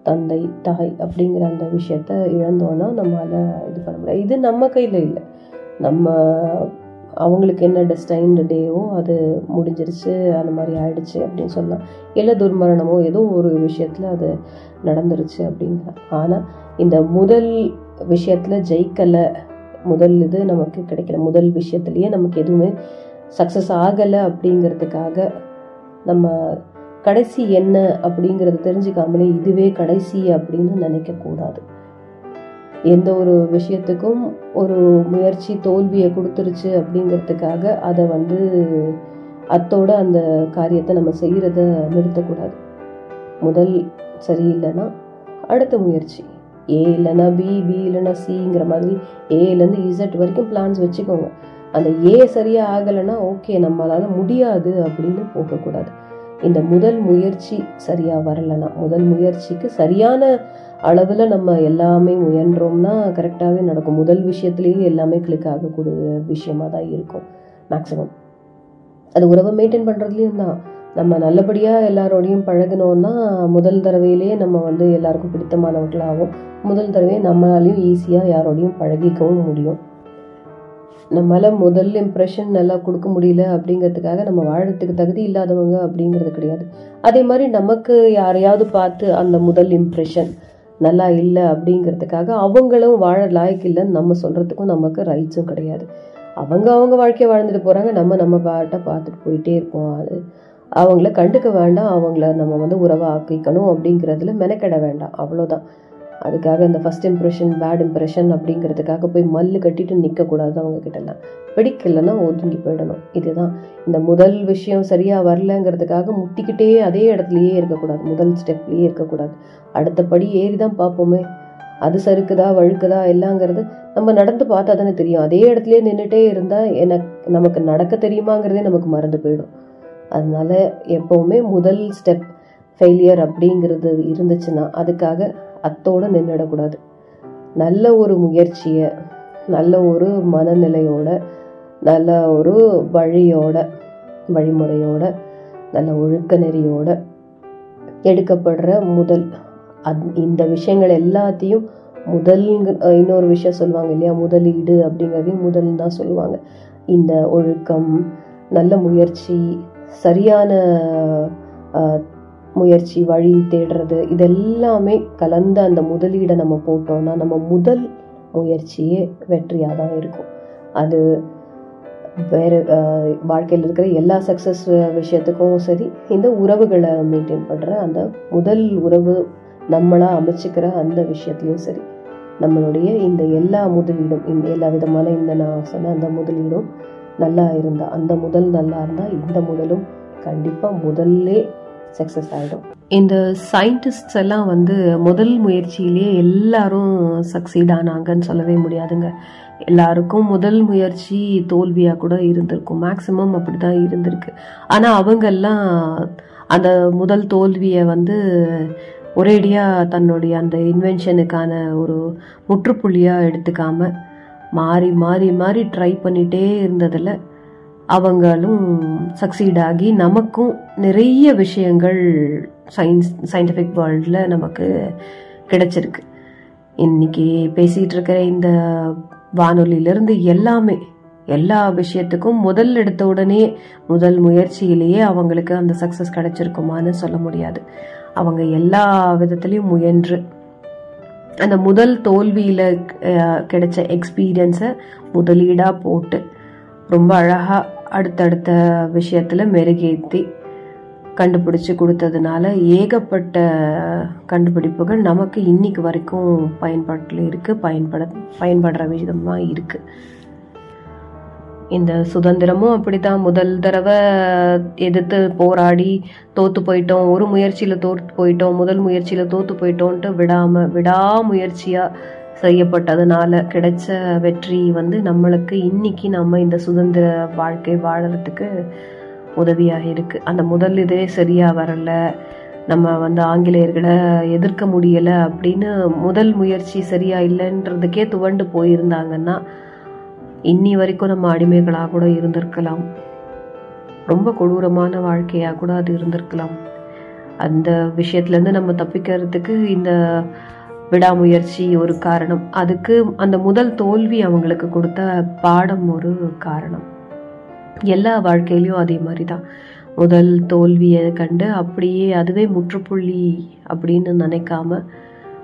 தந்தை தாய் அப்படிங்கிற அந்த விஷயத்த இழந்தோன்னா நம்மளால் இது பண்ண முடியாது. இது நம்ம கையில் இல்லை. நம்ம அவங்களுக்கு என்ன டெஸ்டைன்டு டேவோ அது முடிஞ்சிருச்சு அந்த மாதிரி ஆயிடுச்சு அப்படின்னு சொல்லலாம் இல்லை துர்மரணமோ ஏதோ ஒரு விஷயத்தில் அது நடந்துருச்சு அப்படிங்கிற. ஆனால் இந்த முதல் விஷயத்தில் ஜெயிக்கலை முதல் இது நமக்கு கிடைக்கல. முதல் விஷயத்துலேயே நமக்கு எதுவுமே சக்ஸஸ் ஆகலை அப்படிங்கிறதுக்காக நம்ம கடைசி என்ன அப்படிங்கிறத தெரிஞ்சுக்காமலே இதுவே கடைசி அப்படின்னு நினைக்கக்கூடாது. எந்த ஒரு விஷயத்துக்கும் ஒரு முயற்சி தோல்வியை கொடுத்துருச்சு அப்படிங்கிறதுக்காக அதை வந்து அத்தோட அந்த காரியத்தை நம்ம செய்கிறத நிறுத்தக்கூடாது. முதல் சரியில்லைன்னா அடுத்த முயற்சி. ஏ இல்லைன்னா பி பி இல்லைன்னா சிங்கிற மாதிரி ஏலேருந்து இசட் வரைக்கும் பிளான்ஸ் வச்சுக்கோங்க. அந்த ஏ சரியாக ஆகலைன்னா ஓகே நம்மளால் முடியாது அப்படின்னு போகக்கூடாது. இந்த முதல் முயற்சி சரியாக வரலைன்னா முதல் முயற்சிக்கு சரியான அளவில் நம்ம எல்லாமே முயன்றோம்னா கரெக்டாகவே நடக்கும். முதல் விஷயத்துலேயே எல்லாமே கிளிக் ஆகக்கூடிய விஷயமா தான் இருக்கும் மேக்ஸிமம் அது உறவை மெயின்டைன் பண்ணுறதுலேயும் தான். நம்ம நல்லபடியாக எல்லாரோடையும் பழகினோம்னா முதல் தடவையிலேயே நம்ம வந்து எல்லாருக்கும் பிடித்தமானவர்களாகவும் முதல் தடவையே நம்மளாலையும் ஈஸியாக யாரோடையும் பழகிக்கவும் முடியும். நம்மளால் முதல் இம்ப்ரெஷன் நல்லா கொடுக்க முடியல அப்படிங்கிறதுக்காக நம்ம வாழறதுக்கு தகுதி இல்லாதவங்க அப்படிங்கிறது கிடையாது. அதே மாதிரி நமக்கு யாரையாவது பார்த்து அந்த முதல் இம்ப்ரெஷன் நல்லா இல்லை அப்படிங்கிறதுக்காக அவங்களும் வாழ லாய்க்கு இல்லைன்னு நம்ம சொல்கிறதுக்கும் நமக்கு ரைட்ஸும் கிடையாது. அவங்க அவங்க வாழ்க்கையை வாழ்ந்துட்டு போகிறாங்க நம்ம நம்ம பாட்டை பார்த்துட்டு போயிட்டே இருப்போம். அது அவங்கள கண்டுக்க வேண்டாம் அவங்கள நம்ம வந்து உறவாக்கிக்கணும் அப்படிங்கிறதுல மெனக்கெட வேண்டாம். அவ்வளோதான் அதுக்காக இந்த ஃபஸ்ட் இம்ப்ரெஷன் பேட் இம்ப்ரெஷன் அப்படிங்கிறதுக்காக போய் மல்லு கட்டிட்டு நிற்கக்கூடாது அவங்க கிட்டலாம் பிடிக்கலைன்னா ஒதுங்கி போயிடணும். இதுதான். இந்த முதல் விஷயம் சரியாக வரலங்கிறதுக்காக முட்டிக்கிட்டே அதே இடத்துலையே இருக்கக்கூடாது. முதல் ஸ்டெப்லேயே இருக்கக்கூடாது. அடுத்தபடி ஏறி தான் பார்ப்போமே. அது சறுக்குதா வழுக்குதா எல்லாங்கிறது நம்ம நடந்து பார்த்தா தானே தெரியும். அதே இடத்துலயே நின்றுட்டே இருந்தால் எனக்கு நமக்கு நடக்க தெரியுமாங்கிறதே நமக்கு மறந்து போயிடும். அதனால எப்போவுமே முதல் ஸ்டெப் ஃபெயிலியர் அப்படிங்கிறது இருந்துச்சுன்னா அதுக்காக அத்தோடு நின்றுடக்கூடாது நல்ல ஒரு முயற்சியை நல்ல ஒரு மனநிலையோட நல்ல ஒரு வழியோட வழிமுறையோட நல்ல ஒழுக்க நெறியோட எடுக்கப்படுற முதல் அத் இந்த விஷயங்கள் எல்லாத்தையும் முதல் இன்னொரு விஷயம் சொல்லுவாங்க இல்லையா? முதலீடு அப்படிங்கிறதையும் முதல் தான் சொல்லுவாங்க. இந்த ஒழுக்கம் நல்ல முயற்சி சரியான முயற்சி வழி தேடுறது இதெல்லாமே கலந்த அந்த முதலீடை நம்ம போட்டோம்னா நம்ம முதல் முயற்சியே வெற்றியாக தான் இருக்கும். அது வேறு வாழ்க்கையில் இருக்கிற எல்லா சக்ஸஸ் விஷயத்துக்கும் சரி இந்த உறவுகளை மெயின்டைன் பண்ணுற அந்த முதல் உறவு நம்மளாக அமைச்சிக்கிற அந்த விஷயத்துலையும் சரி நம்மளுடைய இந்த எல்லா முதலீடும் இந்த எல்லா விதமான இந்த நான் சொன்ன அந்த முதலீடும் நல்லா இருந்தால் அந்த முதல் நல்லா இருந்தால் இந்த முதலும் கண்டிப்பாக முதல்லே சக்ஸஸ் ஆகிடும் இந்த சயின்டிஸ்ட்ஸ் எல்லாம் வந்து முதல் முயற்சியிலேயே எல்லாரும் சக்சீட் ஆனாங்கன்னு சொல்லவே முடியாதுங்க. எல்லாருக்கும் முதல் முயற்சி தோல்வியாக கூட இருந்திருக்கும். மேக்சிமம் அப்படி தான் இருந்திருக்கு. ஆனால் அவங்கெல்லாம் அந்த முதல் தோல்வியை வந்து ஒரேடியாக தன்னுடைய அந்த இன்வென்ஷனுக்கான ஒரு முற்றுப்புள்ளியாக எடுத்துக்காமல் மாறி மாறி மாறி ட்ரை பண்ணிகிட்டே இருந்ததில் அவங்களும் சக்சீட் ஆகி நமக்கும் நிறைய விஷயங்கள் சயின்ஸ் சயின்டிஃபிக் வேர்ல்டில் நமக்கு கிடைச்சிருக்கு. இன்னைக்கு பேசிகிட்டு இருக்கிற இந்த வானொலியிலிருந்து எல்லாமே எல்லா விஷயத்துக்கும் முதல் எடுத்த உடனே முதல் முயற்சியிலேயே அவங்களுக்கு அந்த சக்ஸஸ் கிடைச்சிருக்குமான்னு சொல்ல முடியாது. அவங்க எல்லா விதத்துலேயும் முயன்று அந்த முதல் தோல்வியில் கிடைச்ச எக்ஸ்பீரியன்ஸை முதலீடாக போட்டு ரொம்ப அழகாக அடுத்தடுத்த விஷயத்தில் மெருகேற்றி கண்டுபிடிச்சு கொடுத்ததுனால ஏகப்பட்ட கண்டுபிடிப்புகள் நமக்கு இன்னைக்கு வரைக்கும் பயன்பாட்டில் இருக்குது பயன்பட பயன்படுற விதமாக இருக்குது இந்த சுதந்திரமும் அப்படிதான் முதல் தடவை எதிர்த்து போராடி தோத்து போயிட்டோம். ஒரு முயற்சியில் தோத்து போயிட்டோம். முதல் முயற்சியில் தோத்து போயிட்டோன்ட்டு விடாம விடாமுயற்சியா செய்யப்பட்டதுனால கிடைச்ச வெற்றி வந்து நம்மளுக்கு இன்னைக்கு நம்ம இந்த சுதந்திர வாழ்க்கை வாழறதுக்கு உதவியாக இருக்கு. அந்த முதல் இதே சரியா வரல. நம்ம வந்து ஆங்கிலேயர்களை எதிர்க்க முடியல அப்படின்னு முதல் முயற்சி சரியா இல்லைன்றதுக்கே துவண்டு போயிருந்தாங்கன்னா இன்னி வரைக்கும் நம்ம அடிமைகளாக கூட இருந்திருக்கலாம். ரொம்ப கொடூரமான வாழ்க்கையாக கூட அது இருந்திருக்கலாம். அந்த விஷயத்துலேருந்து நம்ம தப்பிக்கிறதுக்கு இந்த விடாமுயற்சி ஒரு காரணம். அதுக்கு அந்த முதல் தோல்வி அவங்களுக்கு கொடுத்த பாடம் ஒரு காரணம். எல்லா வாழ்க்கையிலையும் அதே மாதிரி தான் முதல் தோல்வியை கண்டு அப்படியே அதுவே முற்றுப்புள்ளி அப்படின்னு நினைக்காம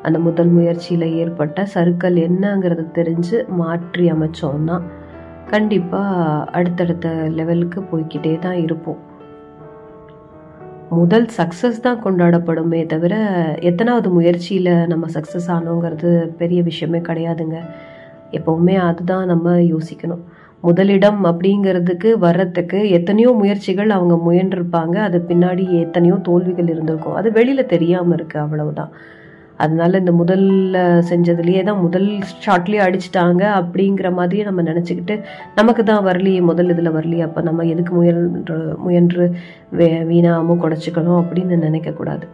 அந்த முதல் முயற்சியில் ஏற்பட்ட சருக்கள் என்னங்கிறத தெரிஞ்சு மாற்றி அமைச்சோம்னா கண்டிப்பாக அடுத்தடுத்த லெவலுக்கு போய்கிட்டே தான் இருப்போம். முதல் சக்ஸஸ் தான் கொண்டாடப்படுமே தவிர எத்தனாவது முயற்சியில் நம்ம சக்ஸஸ் ஆனோங்கிறது பெரிய விஷயமே கிடையாதுங்க. எப்போவுமே அதுதான் நம்ம யோசிக்கணும். முதலிடம் அப்படிங்கிறதுக்கு வர்றதுக்கு எத்தனையோ முயற்சிகள் அவங்க முயன்றிருப்பாங்க. அது பின்னாடி எத்தனையோ தோல்விகள் இருந்திருக்கும். அது வெளியில் தெரியாமல் இருக்குது அவ்வளவுதான். அதனால இந்த முதல்ல செஞ்சதுலேயே தான் முதல் ஷாட்லேயே அடிச்சிட்டாங்க அப்படிங்கிற மாதிரியே நம்ம நினச்சிக்கிட்டு நமக்கு தான் வரலையே முதல் இதில் வரலையே. அப்போ நம்ம எதுக்கு முயன்று முயன்று வே வீணாமல் குடைச்சிக்கணும் அப்படின்னு நினைக்கக்கூடாது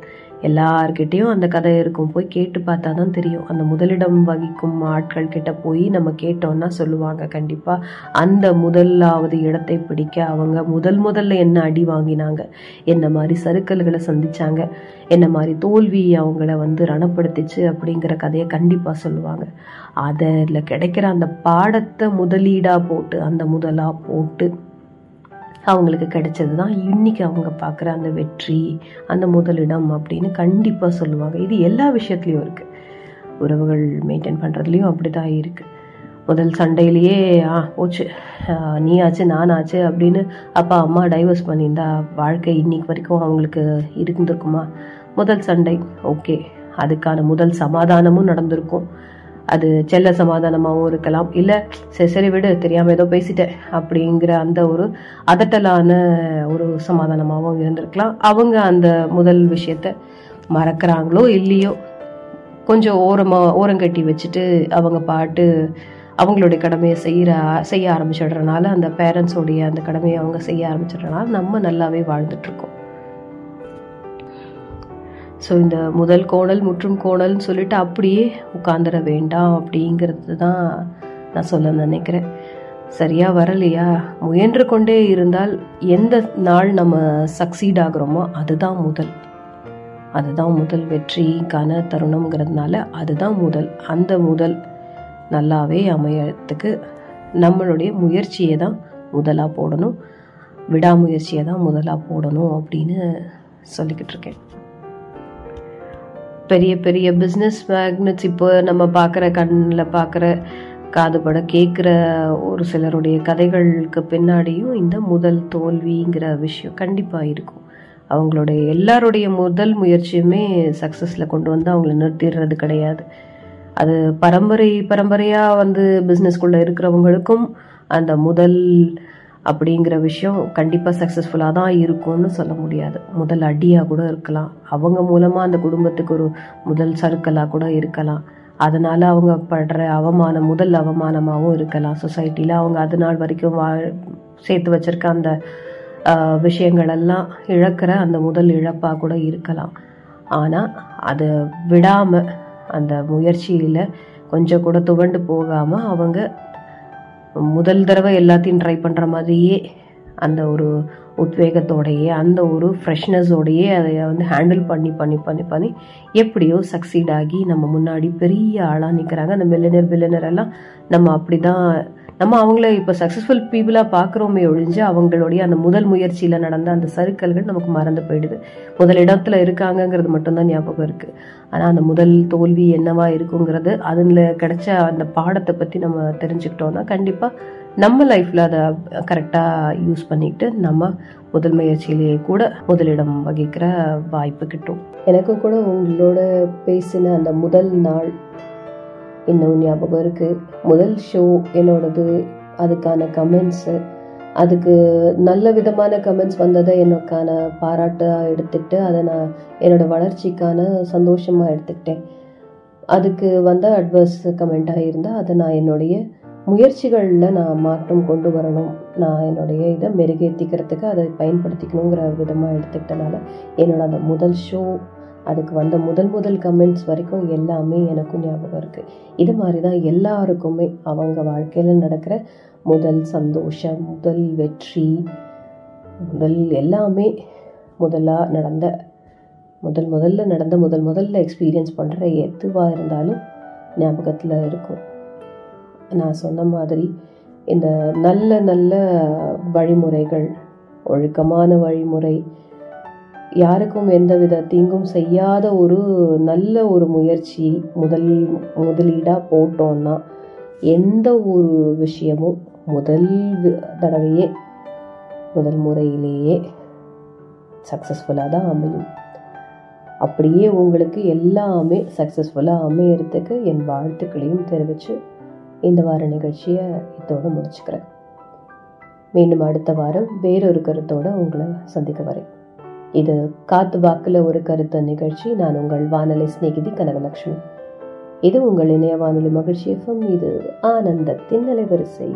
எல்லார்கிட்டேயும் அந்த கதை இருக்கும். போய் கேட்டு பார்த்தா தான் தெரியும். அந்த முதலிடம் வகிக்கும் ஆட்கள் கிட்ட போய் நம்ம கேட்டோம்னா சொல்லுவாங்க. கண்டிப்பாக அந்த முதலாவது இடத்தை பிடிக்க அவங்க முதல் முதல்ல என்ன அடி வாங்கினாங்க? என்ன மாதிரி சறுக்கல்களை சந்திச்சாங்க? என்ன மாதிரி தோல்வி அவங்கள வந்து ரணப்படுத்திச்சு அப்படிங்கிற கதையை கண்டிப்பாக சொல்லுவாங்க. அதில் கிடைக்கிற அந்த பாடத்தை முதலீடாக போட்டு அந்த முதலாக போட்டு அவங்களுக்கு கிடைச்சது தான் இன்னைக்கு அவங்க பார்க்குற அந்த வெற்றி அந்த முதலிடம் அப்படின்னு கண்டிப்பாக சொல்லுவாங்க. இது எல்லா விஷயத்துலையும் இருக்குது உறவுகள் மெயின்டைன் பண்ணுறதுலையும் அப்படி தான் இருக்குது முதல் சண்டையிலேயே ஆ போச்சு. நீ ஆச்சு நான் ஆச்சு அப்படின்னு அப்பா அம்மா டைவர்ஸ் பண்ணியிருந்தா வாழ்க்கை இன்னைக்கு வரைக்கும் அவங்களுக்கு இருந்திருக்குமா? முதல் சண்டை ஓகே அதுக்கான முதல் சமாதானமும் நடந்திருக்கும். அது செல்ல சமாதானமாகவும் இருக்கலாம். இல்லை சரி சரி விடு தெரியாமல் ஏதோ பேசிட்டேன் அப்படிங்கிற அந்த ஒரு அதட்டலான ஒரு சமாதானமாகவும் இருந்திருக்கலாம். அவங்க அந்த முதல் விஷயத்த மறக்கிறாங்களோ இல்லையோ கொஞ்சம் ஓரமாக ஓரங்கட்டி வச்சுட்டு அவங்க பாட்டு அவங்களுடைய கடமையை செய்கிற செய்ய ஆரம்பிச்சிடுறனால அந்த பேரண்ட்ஸோடைய அந்த கடமையை அவங்க செய்ய ஆரம்பிச்சிடுறனால நம்ம நல்லாவே வாழ்ந்துட்டுருக்கோம் ஸோ இந்த முதல் கோணல் முற்றும் கோணல்னு சொல்லிட்டு அப்படியே உட்காந்துட வேண்டாம் அப்படிங்கிறது தான் நான் சொல்ல நினைக்கிறேன். சரியாக வரலையா? முயன்று கொண்டே இருந்தால் எந்த நாள் நம்ம சக்சீட் ஆகுறோமோ அதுதான் முதல். அதுதான் முதல் வெற்றிக்கான தருணம்ங்கிறதுனால அதுதான் முதல். அந்த முதல் நல்லாவே அமையறதுக்கு நம்மளுடைய முயற்சியை தான் முதலாக போடணும். விடாமுயற்சியை தான் முதலாக போடணும் அப்படின்னு சொல்லிக்கிட்டு இருக்கேன். பெரிய பெரிய பிஸ்னஸ் மேக்னட்ஸ் இப்போ நம்ம பார்க்குற கண்ணில் பார்க்குற காதுபட கேட்குற ஒரு சிலருடைய கதைகளுக்கு பின்னாடியும் இந்த முதல் தோல்விங்கிற விஷயம் கண்டிப்பாக இருக்கும். அவங்களுடைய எல்லாருடைய முதல் முயற்சியுமே சக்ஸஸில் கொண்டு வந்து அவங்கள நிறுத்திடுறது கிடையாது. அது பரம்பரை பரம்பரையாக வந்து பிஸ்னஸ்குள்ளே இருக்கிறவங்களுக்கும் அந்த முதல் அப்படிங்கிற விஷயம் கண்டிப்பாக சக்ஸஸ்ஃபுல்லாக தான் இருக்கும்னு சொல்ல முடியாது. முதல் அடியாக கூட இருக்கலாம். அவங்க மூலமாக அந்த குடும்பத்துக்கு ஒரு முதல் சறுக்கலாக கூட இருக்கலாம். அதனால அவங்க படுற அவமானம் முதல் அவமானமாகவும் இருக்கலாம். சொசைட்டியில் அவங்க அது நாள் வரைக்கும் வா சேர்த்து வச்சிருக்க அந்த விஷயங்களெல்லாம் இழக்கிற அந்த முதல் இழப்பாக கூட இருக்கலாம். ஆனால் அதை விடாமல் அந்த முயற்சியில் கொஞ்சம் கூட துவண்டு போகாமல் அவங்க முதல் தடவை எல்லாத்தையும் ட்ரை பண்ணுற மாதிரியே அந்த ஒரு உத்வேகத்தோடையே அந்த ஒரு ஃப்ரெஷ்னஸோடையே அதை வந்து ஹேண்டில் பண்ணி பண்ணி பண்ணி பண்ணி எப்படியோ சக்சீட் ஆகி நம்ம முன்னாடி பெரிய ஆளாக நிற்கிறாங்க அந்த மில்லினர் பில்லினர் எல்லாம் நம்ம அப்படி தான் நம்ம அவங்கள இப்போ சக்ஸஸ்ஃபுல் பீப்புளாக பார்க்குறோமே ஒழிஞ்சு அவங்களுடைய அந்த முதல் முயற்சியில் நடந்த அந்த சருக்கல்கள் நமக்கு மறந்து போயிடுது. முதல் இடத்துல இருக்காங்கங்கிறது மட்டும்தான் ஞாபகம் இருக்குது ஆனால் அந்த முதல் தோல்வி என்னவா இருக்குங்கிறது அதில் கிடைச்ச அந்த பாடத்தை பற்றி நம்ம தெரிஞ்சுக்கிட்டோம்னா கண்டிப்பாக நம்ம லைஃப்பில் அதை கரெக்டாக யூஸ் பண்ணிக்கிட்டு நம்ம முதல் முயற்சியிலேயே கூட முதலிடம் வகிக்கிற வாய்ப்பு கிட்டும். எனக்கும் கூட உங்களோட பேசின அந்த முதல் நாள் இன்னும் ஞாபகம் இருக்கு. முதல் ஷோ என்னோடது அதுக்கான கமெண்ட்ஸு அதுக்கு நல்ல விதமான கமெண்ட்ஸ் வந்ததை எனக்கான பாராட்டாக எடுத்துக்கிட்டு அதை நான் என்னோட வளர்ச்சிக்கான சந்தோஷமாக எடுத்துக்கிட்டேன். அதுக்கு வந்த அட்வர்ஸ் கமெண்ட்டாக இருந்தால் அதை நான் என்னுடைய முயற்சிகளில் நான் மாற்றம் கொண்டு வரணும். நான் என்னுடைய இதை மெருகேற்றிக்கிறதுக்கு அதை பயன்படுத்திக்கணுங்கிற விதமாக எடுத்துக்கிட்டனால என்னோட அந்த முதல் ஷோ அதுக்கு வந்த முதல் முதல் கமெண்ட்ஸ் வரைக்கும் எல்லாமே எனக்கும் ஞாபகம் இருக்குது இது மாதிரி தான் எல்லாருக்குமே அவங்க வாழ்க்கையில் நடக்கிற முதல் சந்தோஷம் முதல் வெற்றி முதல் எல்லாமே முதலாக நடந்த முதல் முதல்ல நடந்த முதல் முதல்ல எக்ஸ்பீரியன்ஸ் பண்ணுற எதுவாக இருந்தாலும் ஞாபகத்தில் இருக்கும். நான் சொன்ன மாதிரி இந்த நல்ல நல்ல வழிமுறைகள் ஒழுக்கமான வழிமுறை யாருக்கும் எந்தவித தீங்கும் செய்யாத ஒரு நல்ல ஒரு முயற்சி முதல் முதலீடாக போட்டோம்னா எந்த ஒரு விஷயமும் முதல் தடவையே முதல் முறையிலேயே சக்ஸஸ்ஃபுல்லாக தான் அமையும். அப்படியே உங்களுக்கு எல்லாமே சக்ஸஸ்ஃபுல்லாக அமையறதுக்கு என் வாழ்த்துக்களையும் தெரிவித்து இந்த வார நிகழ்ச்சியை இதோட முடிச்சுக்கிறேன். மீண்டும் அடுத்த வாரம் வேறொரு கருத்தோட உங்களை சந்திக்க வரேன். இது காத்து வாக்குல ஒரு கருத்து நிகழ்ச்சி. நான் உங்கள் வானொலி சிநேகிதி கனகலட்சுமி. இது உங்கள் இணைய வானொலி மகிழ்ச்சி எஃப்எம். இது ஆனந்தத்தின் வரிசை